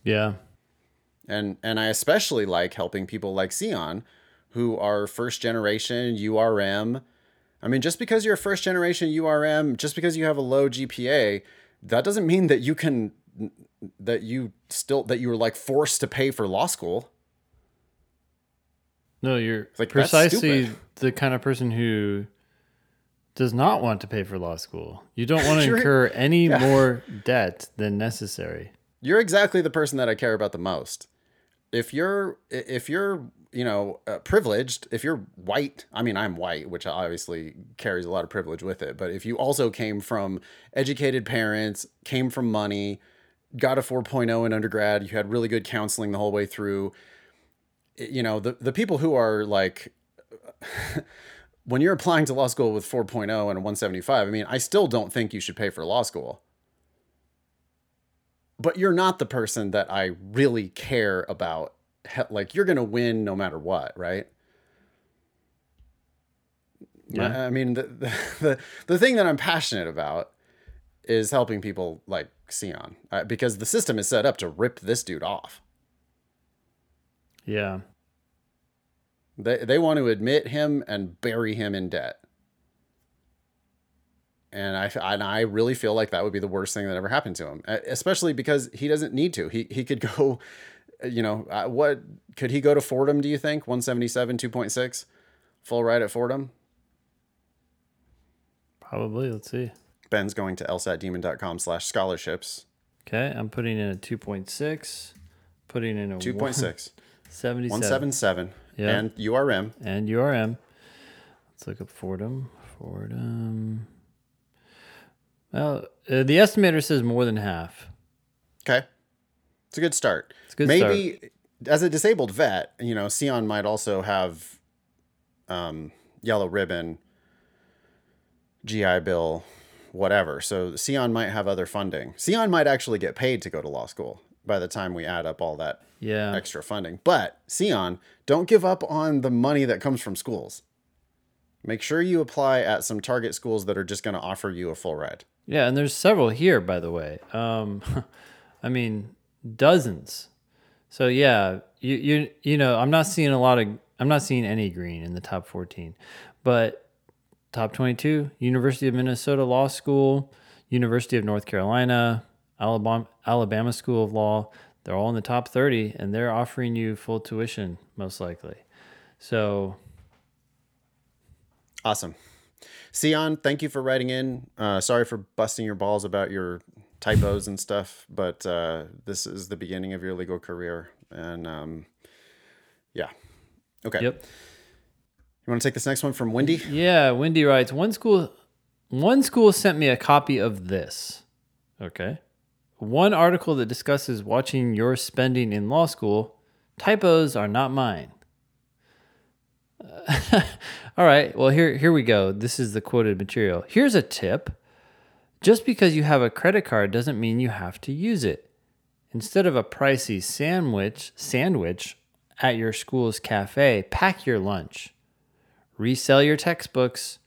Yeah. And and I especially like helping people like Sion who are first generation URM. I mean, just because you're a first generation URM, just because you have a low GPA, that doesn't mean that you can that you still that you were like forced to pay for law school. No, you're Like, precisely the kind of person who does not want to pay for law school. You don't want to incur any more debt than necessary. you're exactly the person that I care about the most. If you're if you're you know uh, privileged, if you're white, I mean I'm white, which obviously carries a lot of privilege with it. But if you also came from educated parents, came from money, got a 4.0 in undergrad, you had really good counseling the whole way through. You know the the people who are like when you're applying to law school with 4.0 and a 175, I mean, I still don't think you should pay for law school. But you're not the person that I really care about. Like, you're going to win no matter what, right? Yeah. I mean, the, the, the, the thing that I'm passionate about is helping people like Sion uh, because the system is set up to rip this dude off. Yeah. They they want to admit him and bury him in debt. And I and I really feel like that would be the worst thing that ever happened to him, uh, especially because he doesn't need to. He he could go, you know, uh, what could he go to Fordham? Do you think 177, 2.6, full ride at Fordham? Probably. Let's see. Ben's going to lsatdemon.com slash scholarships. Okay, I'm putting in a 2.6, putting in a 2.6, 77, 177, Yeah. and URM. and URM. Let's look up Fordham. Fordham. Well, uh, the estimator says more than half. Okay. It's a good start. It's a good Maybe as a disabled vet, you know, Sion might also have um, yellow ribbon, GI Bill, whatever. So Sion might have other funding. Sion might actually get paid to go to law school by the time we add up all that Yeah. extra funding. But Sion, don't give up on the money that comes from schools. Make sure you apply at some target schools that are just going to offer you a full ride. Yeah, and there's several here, by the way. Um, I mean, dozens. So yeah, you you you know, I'm not seeing a lot of, I'm not seeing any green in the top 14, but top 22: University of Minnesota Law School, University of North Carolina, Alabama Alabama School of Law. They're all in the top 30, and they're offering you full tuition most likely. So Awesome. Sion, thank you for writing in. Uh, sorry for busting your balls about your typos and stuff, but uh, this is the beginning of your legal career. And um, yeah. Okay. yep. You want to take this next one from Wendy? Yeah, Wendy writes one school one school sent me a copy of this. Okay. One article that discusses watching your spending in law school. Typos are not mine. All right. Well, here here we go. This is the quoted material. Here's a tip. Just because you have a credit card doesn't mean you have to use it. Instead of a pricey sandwich sandwich at your school's cafe, pack your lunch resell your textbooks,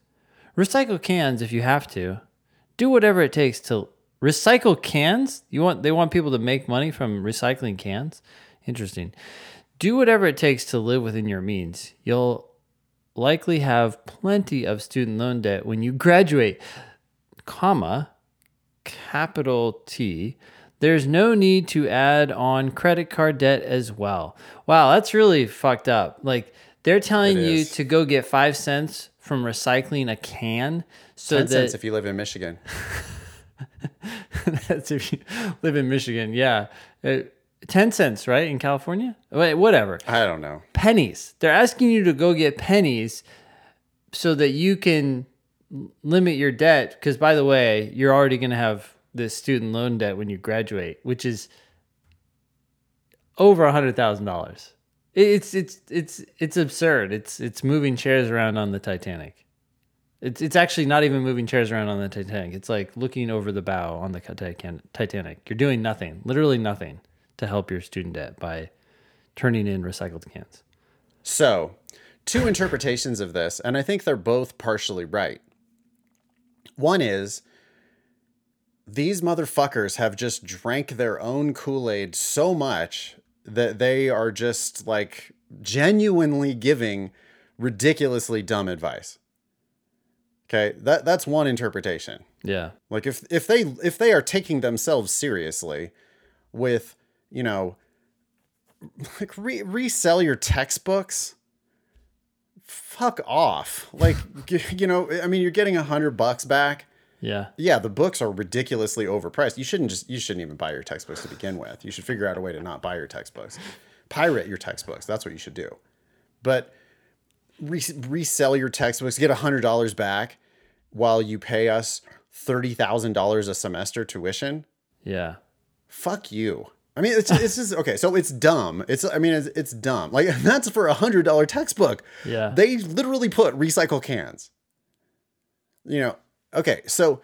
recycle cans if you have to. Do whatever it takes to recycle cans. You want they want people to make money from recycling cans? Interesting. Do whatever it takes to live within your means. You'll likely have plenty of student loan debt when you graduate. Comma, capital T. There's no need to add on credit card debt as well. Wow, that's really fucked up. Like they're telling you to go get five cents from recycling a can so 10 that cents if you live in Michigan. that's if you live in Michigan. Yeah. Uh, 10 cents, right? In California? Wait, whatever. I don't know. Pennies. They're asking you to go get pennies so that you can limit your debt. Because, by the way, you're already going to have this student loan debt when you graduate, which is over a hundred thousand dollars. It's it's it's it's absurd. It's it's moving chairs around on the Titanic. It's it's actually not even moving chairs around on the Titanic. It's like looking over the bow on the Titan- Titanic. You're doing nothing, literally nothing, to help your student debt by turning in recycled cans. So, two interpretations of this, and I think they're both partially right. One is these motherfuckers have just drank their own Kool Aid so much that they are just like genuinely giving ridiculously dumb advice. Okay, that that's one interpretation. Yeah, Like if if they if they are taking themselves seriously with, you know, like re- resell your textbooks, fuck off. Like you know, I mean, you're getting a hundred bucks back. yeah, Yeah, the books are ridiculously overpriced. You shouldn't just you shouldn't even buy your textbooks to begin with. You should figure out a way to not buy your textbooks. Pirate your textbooks. That's what you should do. But re- resell your textbooks, get a hundred dollars back, while you pay us thirty thousand dollars a semester tuition. yeah. Fuck you. I mean, it's it's just okay. So it's dumb. It's I mean, it's, it's dumb. Like that's for a hundred dollar textbook. Yeah. They literally put recycle cans. You know. Okay, so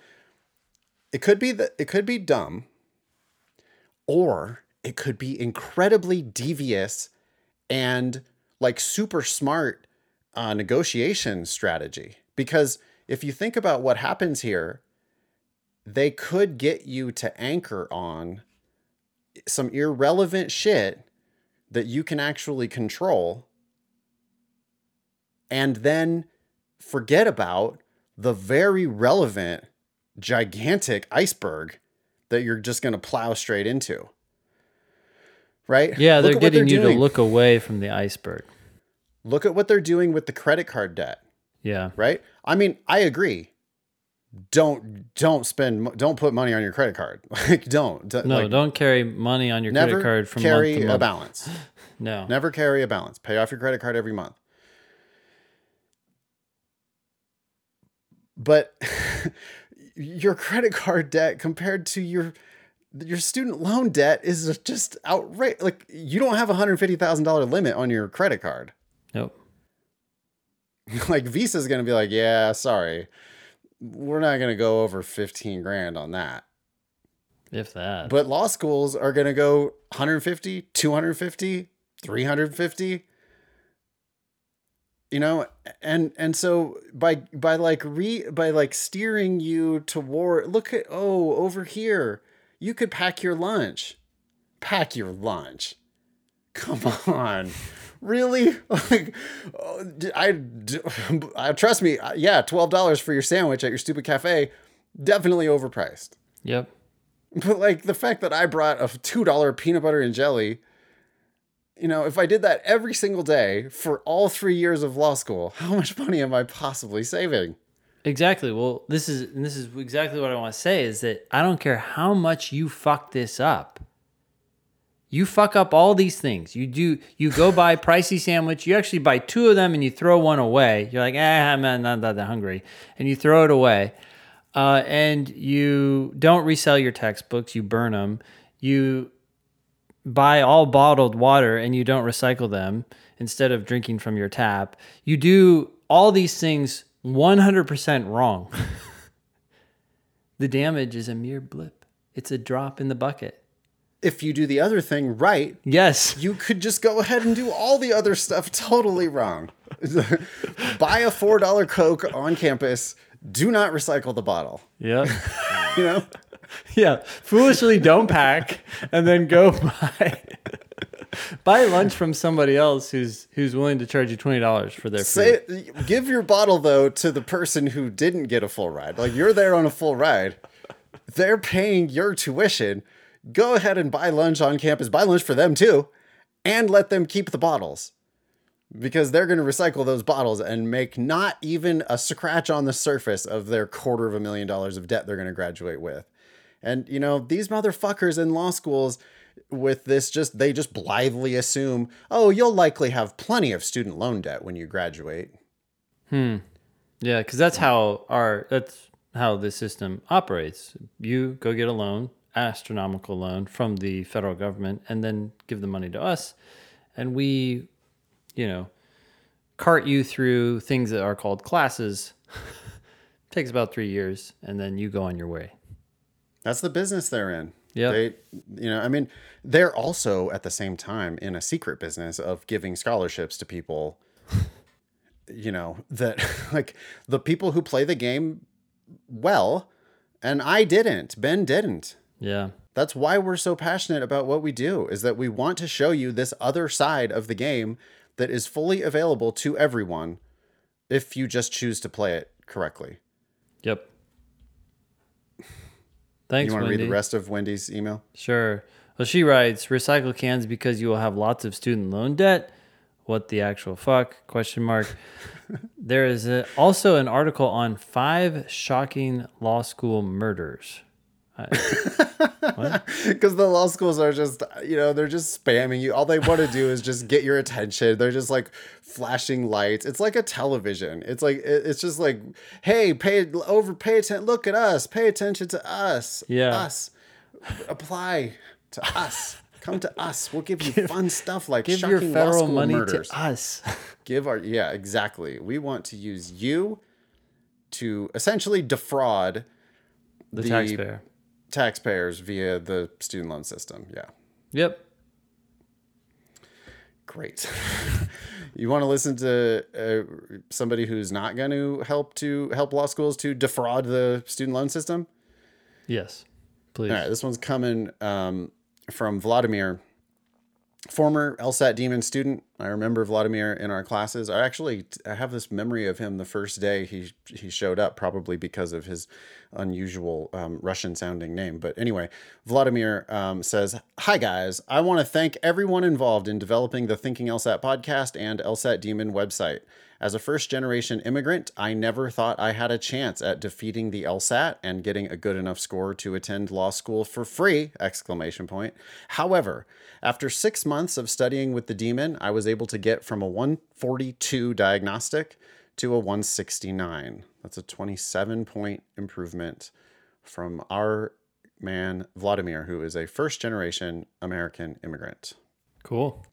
it could be that it could be dumb, or it could be incredibly devious and like super smart uh, negotiation strategy. Because if you think about what happens here, they could get you to anchor on some irrelevant shit that you can actually control and then forget about the very relevant gigantic iceberg that you're just going to plow straight into right Yeah, Look they're getting you doing. to look away from the iceberg. look at what they're doing with the credit card debt Yeah. right i mean i agree don't don't spend don't put money on your credit card like don't D- No, like, don't carry money on your credit card from carry month to a balance No. Never carry a balance. Pay off your credit card every month. But your credit card debt compared to your your student loan debt is just outright. Like you don't have a hundred fifty thousand dollar limit on your credit card. Nope. like Visa's gonna be like, yeah, sorry, we're not gonna go over fifteen grand on that. If that. But law schools are going to go 150, 250, 350. You know, and and so by by like re by like steering you toward look at oh over here you could pack your lunch, pack your lunch. Come on, really? Like, oh, I, d- I, I trust me. Yeah, twelve dollars for your sandwich at your stupid cafe, definitely overpriced. yep. But like the fact that I brought a two dollar peanut butter and jelly, you know, if I did that every single day for all three years of law school, how much money am I possibly saving? Exactly. Well, this is and this is exactly what I want to say is that I don't care how much you fuck this up. You fuck up all these things. You do you go buy pricey sandwich, you actually buy two of them and you throw one away. You're like, "Eh, I'm not, not that hungry." And you throw it away. Uh, and you don't resell your textbooks, you burn them. You buy all bottled water and you don't recycle them instead of drinking from your tap. You do all these things 100% wrong. the damage is a mere blip, it's a drop in the bucket. If you do the other thing right, Yes. you could just go ahead and do all the other stuff totally wrong. Buy a four dollar Coke on campus. Do not recycle the bottle. Yeah, You know, yeah. Foolishly don't pack and then go buy buy lunch from somebody else who's who's willing to charge you $20 for their food. say give your bottle though to the person who didn't get a full ride. Like you're there on a full ride. They're paying your tuition. Go ahead and buy lunch on campus. Buy lunch for them too, and let them keep the bottles because they're going to recycle those bottles and make not even a scratch on the surface of their quarter of a million dollars of debt they're going to graduate with. And you know, these motherfuckers in law schools with this just they just blithely assume, "Oh, you'll likely have plenty of student loan debt when you graduate." Hmm. Yeah, because that's how our that's how the system operates. You go get a loan, astronomical loan from the federal government, and then give the money to us, and we, you know, cart you through things that are called classes. Takes about three years, and then you go on your way. That's the business they're in. Yep. They, you know, I mean, they're also at the same time in a secret business of giving scholarships to people, you know, that like the people who play the game well, and I didn't. Ben didn't. Yeah, That's why we're so passionate about what we do is that we want to show you this other side of the game that is fully available to everyone if you just choose to play it correctly. yep. Thanks, You want to read the rest of Wendy's email? Sure. Well, she writes, recycle cans because you will have lots of student loan debt. What the actual fuck? Question mark. there is a, also an article on five shocking law school murders. Because the law schools are just, you know, they're just spamming you. All they want to do is just get your attention. They're just like flashing lights. It's like a television. It's like it's just like, hey, pay over, pay attention. Look at us. Pay attention to us. Yeah. us. Apply to us. Come to us. We'll give you fun stuff like Give your federal money murders. to us. Give our yeah, exactly. We want to use you to essentially defraud the, The- taxpayer. Taxpayers via the student loan system. Yeah. Yep. Great. you want to listen to uh, somebody who's not going to help to help law schools to defraud the student loan system? Yes. Please. All right, this one's coming um, from Vladimir, former LSAT Demon student. I remember Vladimir in our classes. I actually I have this memory of him the first day he he showed up, probably because of his unusual um, Russian sounding name. But anyway, Vladimir um, says, "Hi guys, I want to thank everyone involved in developing the Thinking LSAT podcast and LSAT Demon website." As a first generation immigrant, I never thought I had a chance at defeating the LSAT and getting a good enough score to attend law school for free! Exclamation point. However, after six months of studying with the demon, I was able to get from a 142 diagnostic to a 169. That's a 27 point improvement from our man Vladimir, who is a first generation American immigrant. Cool.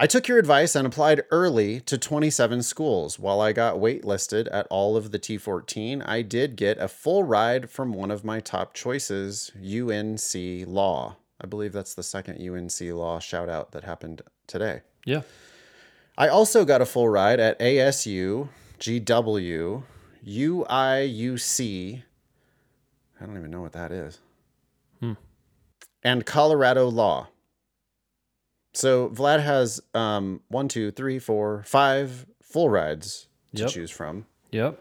I took your advice and applied early to 27 schools. While I got waitlisted at all of the T14, I did get a full ride from one of my top choices, UNC Law. I believe that's the second UNC Law shout out that happened today. Yeah. I also got a full ride at ASU, GW, UIUC. I don't even know what that is. Hmm. And Colorado Law. So Vlad has um, one, two, three, four, five full rides to Yep. choose from. Yep.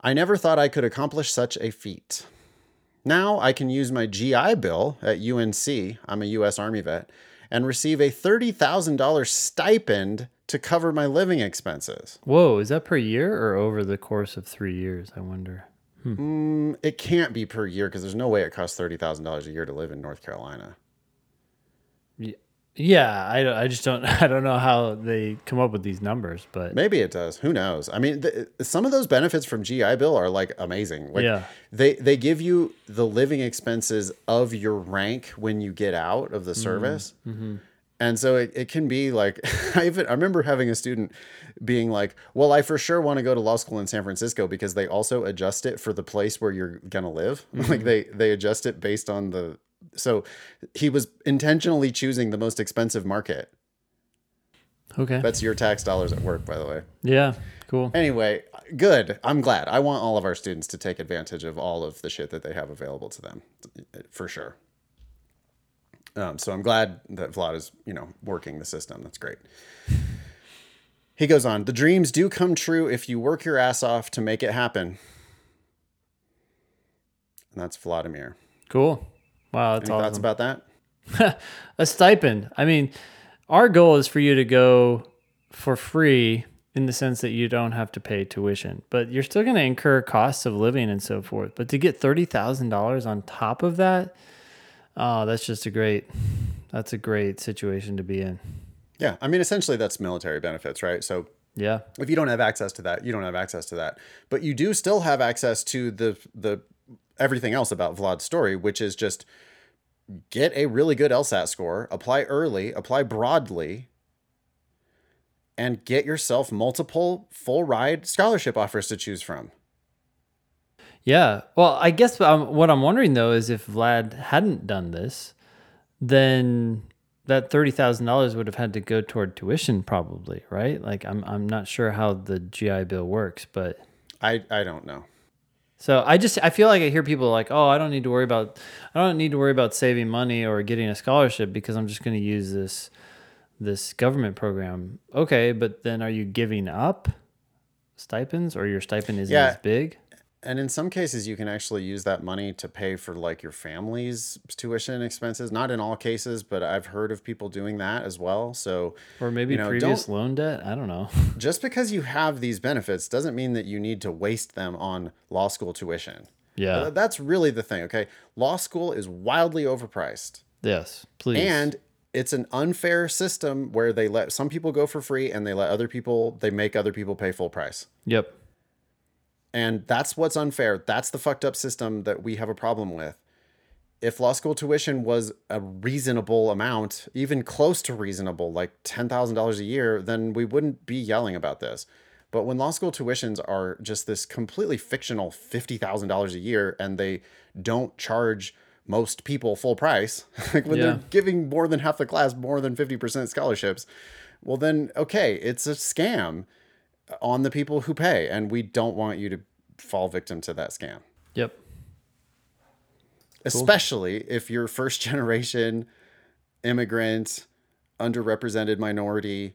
I never thought I could accomplish such a feat. Now I can use my GI Bill at UNC, I'm a US Army vet, and receive a $30,000 stipend to cover my living expenses. Whoa, is that per year or over the course of three years? I wonder. Mm, it can't be per year because there's no way it costs $30,000 a year to live in North Carolina. Yeah, I, I just don't I don't know how they come up with these numbers, but Maybe it does. Who knows? I mean, th- some of those benefits from GI Bill are like amazing. Like, Yeah. They they give you the living expenses of your rank when you get out of the Mm-hmm. service. And so it, it can be like I even I remember having a student being like, "Well, I for sure want to go to law school in San Francisco because they also adjust it for the place where you're gonna live. Mm-hmm. like they they adjust it based on the so he was intentionally choosing the most expensive market. okay. That's your tax dollars at work, by the way. yeah, cool. Anyway, good. I'm glad. I want all of our students to take advantage of all of the shit that they have available to them, for sure. Um, so I'm glad that Vlad is, you know, working the system. That's great. He goes on. The dreams do come true if you work your ass off to make it happen. And that's Vladimir. Cool. Wow, that's Any awesome. thoughts about that? a stipend. I mean, our goal is for you to go for free in the sense that you don't have to pay tuition, but you're still going to incur costs of living and so forth. But to get thirty thousand dollars on top of that, oh, that's just a great. That's a great situation to be in. Yeah. I mean, essentially, that's military benefits, right? So Yeah. if you don't have access to that, you don't have access to that. But you do still have access to the the everything else about Vlad's story, which is just get a really good LSAT score, apply early, apply broadly, and get yourself multiple full ride scholarship offers to choose from. Yeah. Well, I guess um, what I'm wondering though is if Vlad hadn't done this, then that thirty thousand dollars would have had to go toward tuition, probably, right? Like, I'm I'm not sure how the GI Bill works, but I I don't know. So I just I feel like I hear people like, oh, I don't need to worry about I don't need to worry about saving money or getting a scholarship because I'm just going to use this this government program. Okay, but then are you giving up stipends or your stipend isn't Yeah. as big? And in some cases, you can actually use that money to pay for like your family's tuition expenses. Not in all cases, but I've heard of people doing that as well. So Or maybe You know, previous loan debt? I don't know. just because you have these benefits doesn't mean that you need to waste them on law school tuition. Yeah. That's really the thing, okay? Law school is wildly overpriced. Yes, please. And it's an unfair system where they let some people go for free and they let other people, they make other people pay full price. yep. And that's what's unfair. That's the fucked up system that we have a problem with. if law school tuition was a reasonable amount, even close to reasonable, like $10,000 a year, then we wouldn't be yelling about this. But when law school tuitions are just this completely fictional $50,000 a year and they don't charge most people full price, like when Yeah. they're giving more than half the class more than 50% scholarships, well, then, okay, it's a scam on the people who pay. And we don't want you to fall victim to that scam Yep. especially if you're first generation immigrant, underrepresented minority.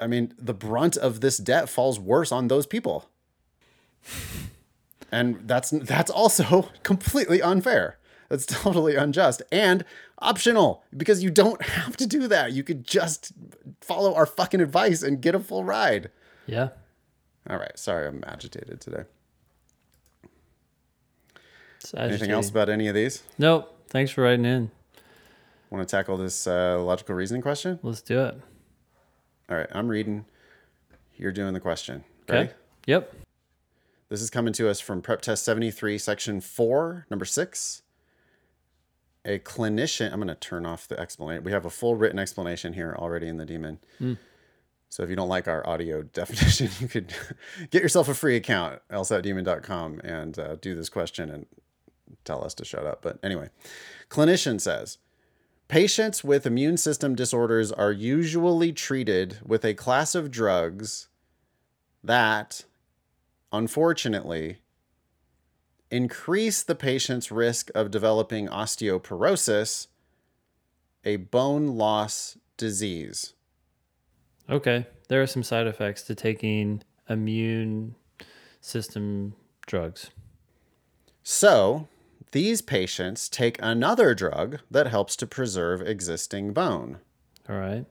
I mean, the brunt of this debt falls worse on those people. And that's that's also completely unfair. That's totally unjust and optional because you don't have to do that. You could just follow our fucking advice and get a full ride. Yeah. All right, sorry I'm agitated today. Anything else about any of these? Nope. Thanks for writing in. Want to tackle this uh, logical reasoning question? Let's do it. All right, I'm reading. You're doing the question. Okay. Ready? Yep. This is coming to us from Prep Test 73, Section 4, Number 6. A clinician, I'm going to turn off the explanation. We have a full written explanation here already in the Demon. So if you don't like our audio definition, you could get yourself a free account, lsatdemon.com, and uh, do this question and tell us to shut up. But anyway, clinician says patients with immune system disorders are usually treated with a class of drugs that, unfortunately, increase the patient's risk of developing osteoporosis, a bone loss disease. Okay. There are some side effects to taking immune system drugs. So, these patients take another drug that helps to preserve existing bone. All right.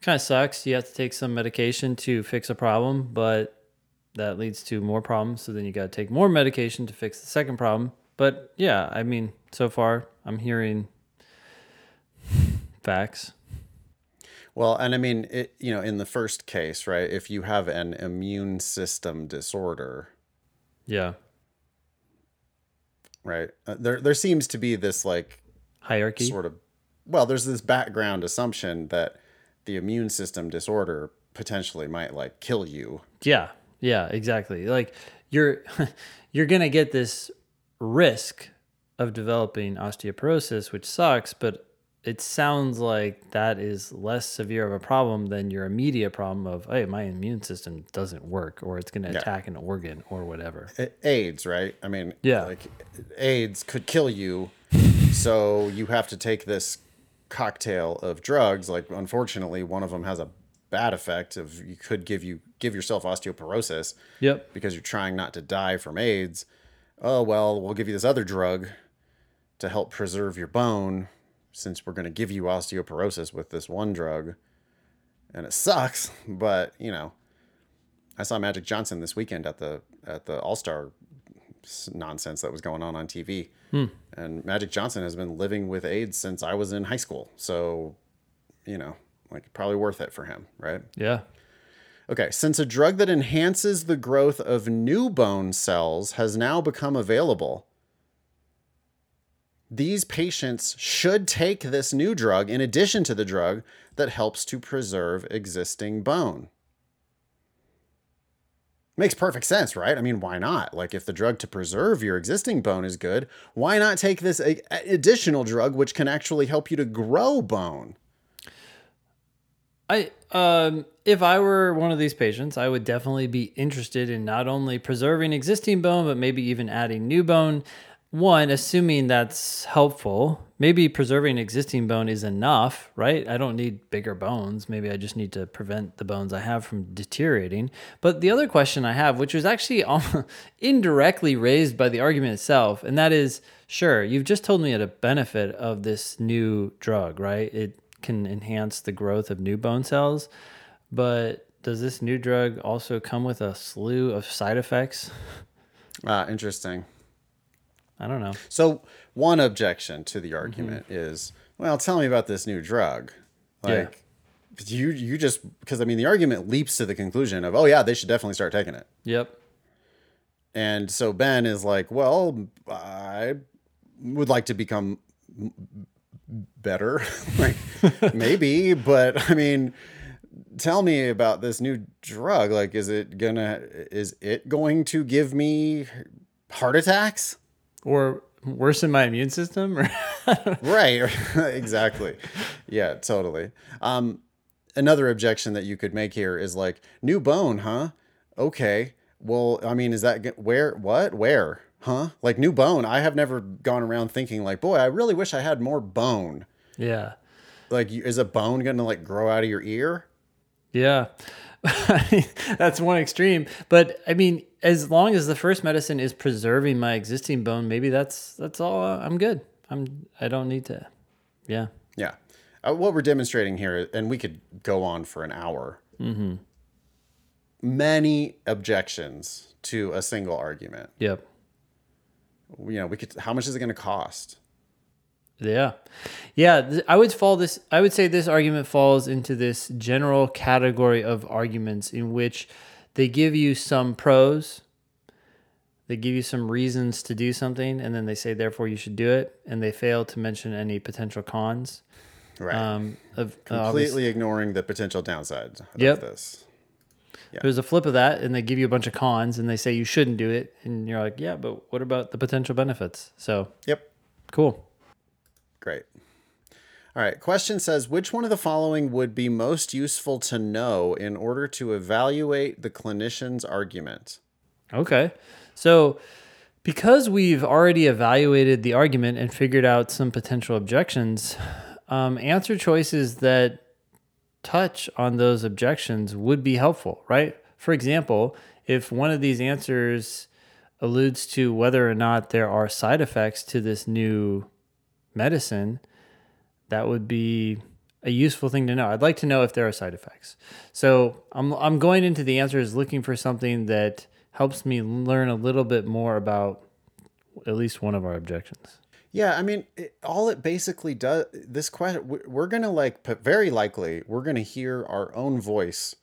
Kind of sucks. You have to take some medication to fix a problem, but that leads to more problems. So then you got to take more medication to fix the second problem. But yeah, I mean, so far I'm hearing facts. Well, and I mean, it, you know, in the first case, right, if you have an immune system disorder, Yeah. right, uh, there there seems to be this like Hierarchy. sort of well there's this background assumption that the immune system disorder potentially might like kill you Yeah, yeah, exactly. Like you're you're gonna get this risk of developing osteoporosis, which sucks, but it sounds like that is less severe of a problem than your immediate problem of hey, my immune system doesn't work or it's gonna attack an organ or whatever. Aids right i mean Yeah. like aids could kill you so you have to take this cocktail of drugs like unfortunately one of them has a bad effect of you could give you give yourself osteoporosis Yep. because you're trying not to die from AIDS. Oh, well, we'll give you this other drug to help preserve your bone since we're going to give you osteoporosis with this one drug. And it sucks, but, you know, I saw Magic Johnson this weekend at the at the All-Star nonsense that was going on on TV. Hmm. And Magic Johnson has been living with AIDS since I was in high school. So, you know, like probably worth it for him, right? Yeah. Okay, since a drug that enhances the growth of new bone cells has now become available, these patients should take this new drug in addition to the drug that helps to preserve existing bone. Makes perfect sense, right? I mean, why not? Like, if the drug to preserve your existing bone is good, why not take this additional drug which can actually help you to grow bone? I um if I were one of these patients, I would definitely be interested in not only preserving existing bone, but maybe even adding new bone. One, assuming that's helpful. Maybe preserving existing bone is enough, right? I don't need bigger bones. Maybe I just need to prevent the bones I have from deteriorating. But the other question I have, which was actually indirectly raised by the argument itself, and that is sure, you've just told me at a benefit of this new drug, right? It can enhance the growth of new bone cells. But does this new drug also come with a slew of side effects? Ah, interesting. I don't know. So one objection to the argument mm-hmm. is, well, tell me about this new drug. Yeah. Like you you just because I mean the argument leaps to the conclusion of, oh yeah, they should definitely start taking it. Yep. And so Ben is like, well, I would like to become better. like maybe, but I mean, tell me about this new drug. Like, is it gonna is it going to give me heart attacks? Or worsen my immune system? Or right exactly. Yeah totally. Um another objection that you could make here is like new bone huh? Okay. Well i mean is that where what? Where? Huh? Like new bone. I have never gone around thinking like boy i really wish i had more bone. Yeah. like is a bone gonna like grow out of your ear Yeah. That's one extreme. But I mean, as long as the first medicine is preserving my existing bone, maybe that's that's all uh, I'm good. I'm I don't need to. Yeah. yeah uh, what we're demonstrating here and we could go on for an hour Mhm. many objections to a single argument Yep. you know we could how much is it going to cost Yeah. Yeah, I would fall this I would say this argument falls into this general category of arguments in which they give you some pros, they give you some reasons to do something and then they say therefore you should do it and they fail to mention any potential cons. right Um of uh, completely ignoring the potential downsides of Yep. this. There's a flip of that, and they give you a bunch of cons, and they say you shouldn't do it, and you're like, yeah, but what about the potential benefits? So Yep. cool. Great. All right. Question says Which one of the following would be most useful to know in order to evaluate the clinician's argument? Okay, so because we've already evaluated the argument and figured out some potential objections, um, answer choices that touch on those objections would be helpful, right? For example, if one of these answers alludes to whether or not there are side effects to this new medicine, that would be a useful thing to know. I'd like to know if there are side effects. So I'm I'm going into the answers looking for something that helps me learn a little bit more about at least one of our objections. Yeah, I mean, it, all it basically does this question we- we're going to like very likely we're going to hear our own voice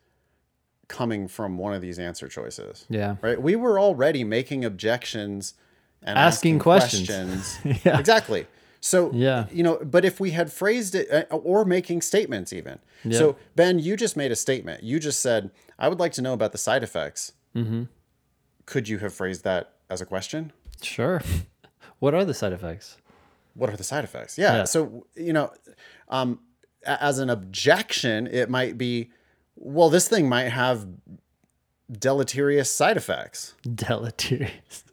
coming from one of these answer choices. Yeah. Right? We were already making objections and Asking questions. questions. Yeah. Exactly. So, Yeah. you know, but if we had phrased it uh, or making statements even. Yeah. So, Ben, you just made a statement. You just said, I would like to know about the side effects. Mm-hmm. Could you have phrased that as a question? Sure. What are the side effects? what are the side effects? Yeah. Yeah. So, you know, um, as an objection, it might be, well, this thing might have deleterious side effects. Deleterious.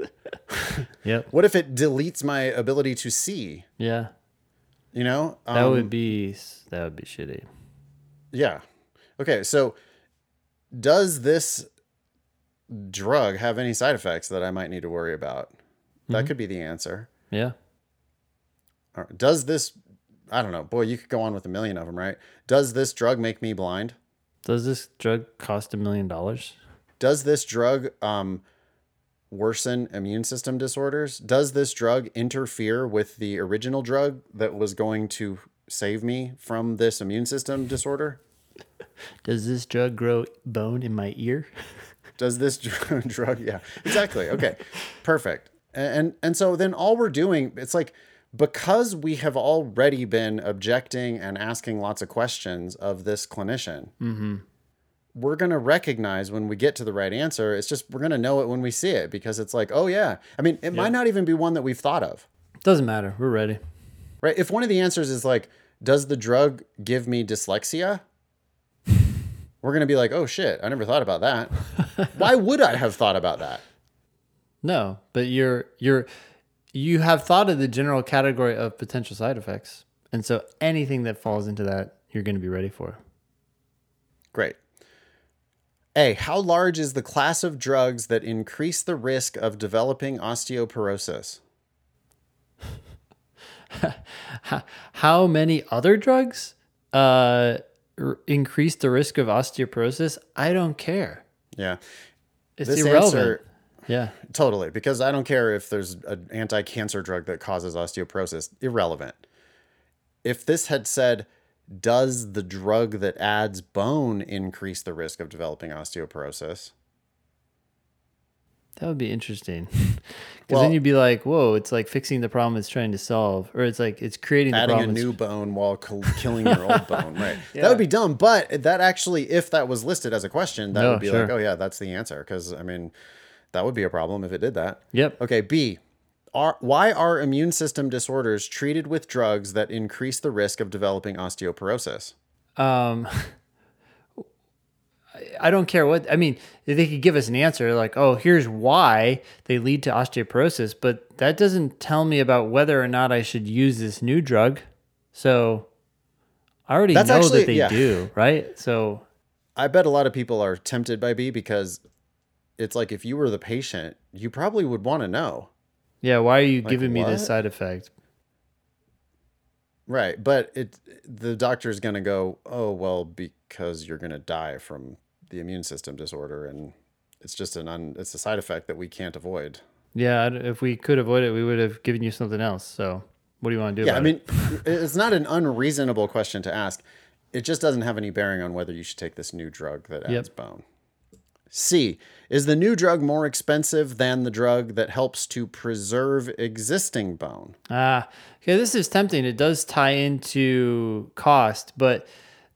yep. What if it deletes my ability to see? Yeah. You know, That Um, would be that would be shitty. yeah. Okay. So, does this drug have any side effects that I might need to worry about? That could be the answer. Yeah. Right. Does this, I don't know, boy, you could go on with a million of them, right? Does this drug make me blind? Does this drug cost a million dollars? does this drug um, worsen immune system disorders? Does this drug interfere with the original drug that was going to save me from this immune system disorder? Does this drug grow bone in my ear? Does this dr- drug? Yeah, exactly. Okay, perfect. And, and and so then all we're doing, it's like because we have already been objecting and asking lots of questions of this clinician. Mm-hmm. We're gonna recognize when we get to the right answer. It's just we're gonna know it when we see it because it's like, oh yeah. I mean, it might not even be one that we've thought of. Doesn't matter. We're ready. Right? If one of the answers is like, does the drug give me dyslexia? We're going to be like, oh shit, I never thought about that. Why would I have thought about that? No, but you're you're you have thought of the general category of potential side effects. And so anything that falls into that, you're going to be ready for. Great. A, how large is the class of drugs that increase the risk of developing osteoporosis? How many other drugs uh, r- increase the risk of osteoporosis? I don't care. Yeah, It's This irrelevant. answer- yeah. totally. Because I don't care if there's an anti cancer drug that causes osteoporosis, irrelevant. If this had said, does the drug that adds bone increase the risk of developing osteoporosis? That would be interesting. Because then you'd be like, whoa, it's like fixing the problem it's trying to solve, or it's like it's creating the adding a new bone while kill- killing your old bone. Right. That would be dumb. But that actually, if that was listed as a question, that No, would be like, oh yeah, that's the answer. Because I mean, that would be a problem if it did that. Yep. Okay. B. Are, why are immune system disorders treated with drugs that increase the risk of developing osteoporosis? Um, I- don't care what I mean. They could give us an answer like, "Oh, here's why they lead to osteoporosis," but that doesn't tell me about whether or not I should use this new drug. So I already That's know actually- that they yeah. do, right? So I bet a lot of people are tempted by B because it's like if you were the patient, you probably would want to know. Yeah, why are you giving me this side effect? Right, but it the doctor's going to go, "Oh, well because you're going to die from the immune system disorder and it's just an un, it's a side effect that we can't avoid." Yeah, if we could avoid it, we would have given you something else. So what do you want to do? Yeah, I about it? mean, it's not an unreasonable question to ask. It just doesn't have any bearing on whether you should take this new drug that adds bone. C. Is the new drug more expensive than the drug that helps to preserve existing bone? Ah, okay, this is tempting. It does tie into cost, but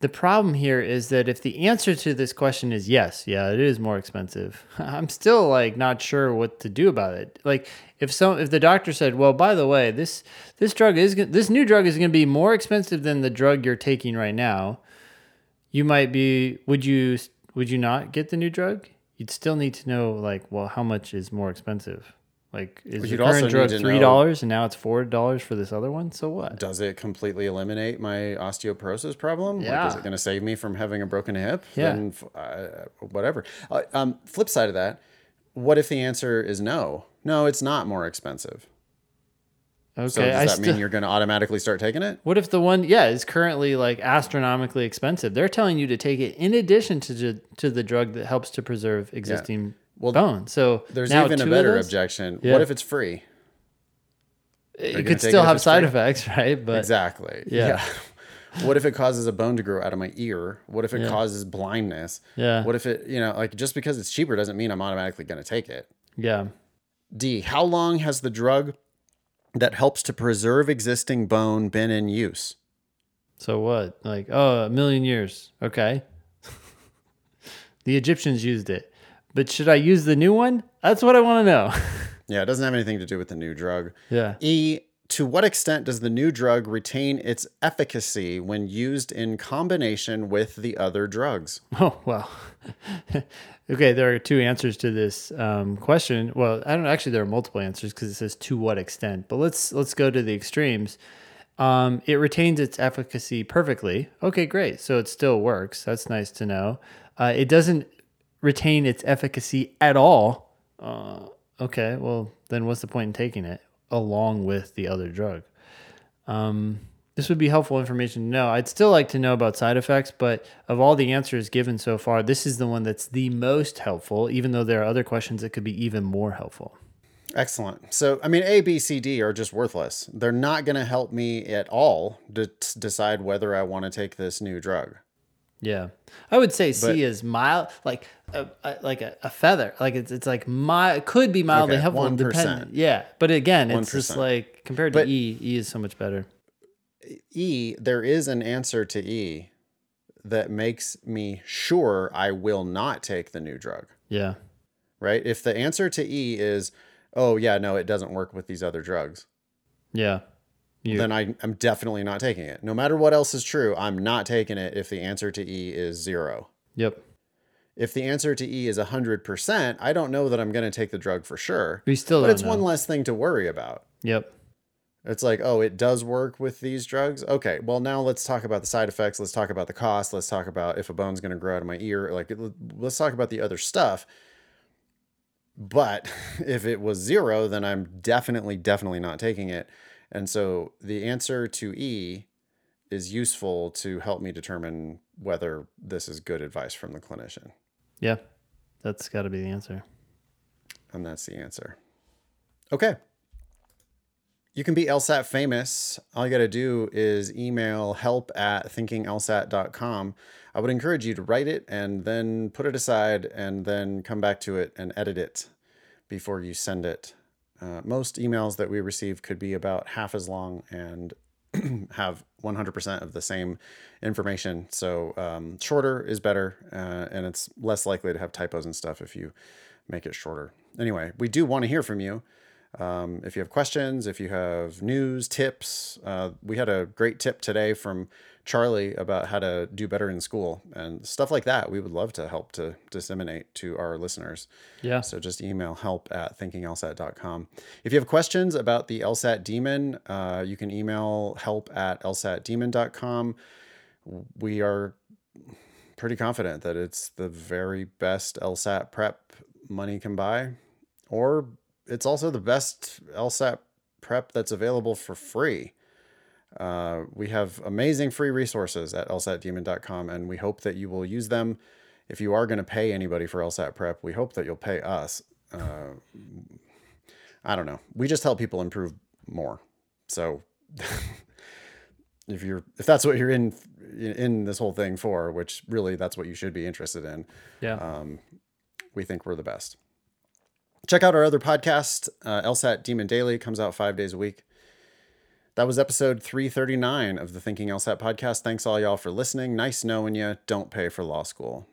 the problem here is that if the answer to this question is yes, yeah, it is more expensive. I'm still like not sure what to do about it. Like if some if the doctor said, "Well, by the way, this this drug is this new drug is going to be more expensive than the drug you're taking right now," you might be would you would you not get the new drug? You'd still need to know like, well, how much is more expensive? Like, is the current drug three dollars and now it's four dollars for this other one? So what? Does it completely eliminate my osteoporosis problem? Like, is it going to save me from having a broken hip? Yeah. Then, uh, whatever. Uh, um, flip side of that, what if the answer is no? No, it's not more expensive. Okay, So does I that still. mean you're going to automatically start taking it? what if the one, yeah, is currently like astronomically expensive? They're telling you to take it in addition to the, to the drug that helps to preserve existing Well, bone. So There's now even a better objection. Yeah. What if it's free? It could still have side free? effects, right? But Exactly. Yeah. what if it causes a bone to grow out of my ear? What if it Yeah. causes blindness? Yeah. What if it, you know, like just because it's cheaper doesn't mean I'm automatically going to take it. yeah, D. How long has the drug that helps to preserve existing bone been in use? So what? Like, oh, a million years. Okay. the Egyptians used it. But should I use the new one? That's what I want to know. Yeah, it doesn't have anything to do with the new drug. yeah. E. To what extent does the new drug retain its efficacy when used in combination with the other drugs? Oh, well. okay, there are two answers to this um, question. Well, I don't actually there are multiple answers because it says to what extent. But let's let's go to the extremes. Um, it retains its efficacy perfectly. Okay, great. So it still works. That's nice to know. Uh, it doesn't retain its efficacy at all. Uh, okay, well then what's the point in taking it along with the other drug? Um, this would be helpful information to know. I'd still like to know about side effects, but of all the answers given so far, this is the one that's the most helpful, even though there are other questions that could be even more helpful. Excellent. So, I mean, A, B, C, D are just worthless. They're not going to help me at all to t- decide whether I want to take this new drug. Yeah, I would say C But- is mild, like a, a like a, a feather. Like it's it's like mild, could be mildly Okay, helpful. 1%. Dependent. Yeah, but again, it's just like compared to But- E, E is so much better. E, there is an answer to E that makes me sure I will not take the new drug, Yeah, right? If the answer to E is, oh, yeah, no, it doesn't work with these other drugs, yeah, you, then I, I'm definitely not taking it. No matter what else is true, I'm not taking it if the answer to E is zero. yep. If the answer to E is 100%, I don't know that I'm going to take the drug for sure. We still But it's know. one less thing to worry about. Yep. It's like, oh, it does work with these drugs. Okay, well now let's talk about the side effects. Let's talk about the cost. Let's talk about if a bone's going to grow out of my ear. Like, let's talk about the other stuff. But if it was zero, then I'm definitely, definitely not taking it. And so the answer to E is useful to help me determine whether this is good advice from the clinician. Yeah, that's got to be the answer. And that's the answer. Okay. You can be LSAT famous. All you got to do is email help at thinkinglsat.com. I would encourage you to write it and then put it aside and then come back to it and edit it before you send it. Uh, most emails that we receive could be about half as long and have 100% of the same information. So um, shorter is better, uh, and it's less likely to have typos and stuff if you make it shorter. Anyway, we do want to hear from you. Um, if you have questions, if you have news, tips, uh, we had a great tip today from Charlie about how to do better in school and stuff like that. We would love to help to disseminate to our listeners. Yeah. So just email help at thinkinglsat.com. If you have questions about the LSAT demon, uh, you can email help at lsatdemon.com. We are pretty confident that it's the very best LSAT prep money can buy, or it's also the best LSAT prep that's available for free. Uh, we have amazing free resources at lsatdemon.com, and we hope that you will use them. If you are going to pay anybody for LSAT prep, we hope that you'll pay us. Uh, I don't know. We just help people improve more. So if you're if that's what you're in in this whole thing for, which really that's what you should be interested in, Yeah. um, we think we're the best. Check out our other podcast, uh, LSAT Demon Daily, comes out five days a week. That was episode 339 of the Thinking LSAT podcast. Thanks all y'all for listening. Nice knowing you. Don't pay for law school.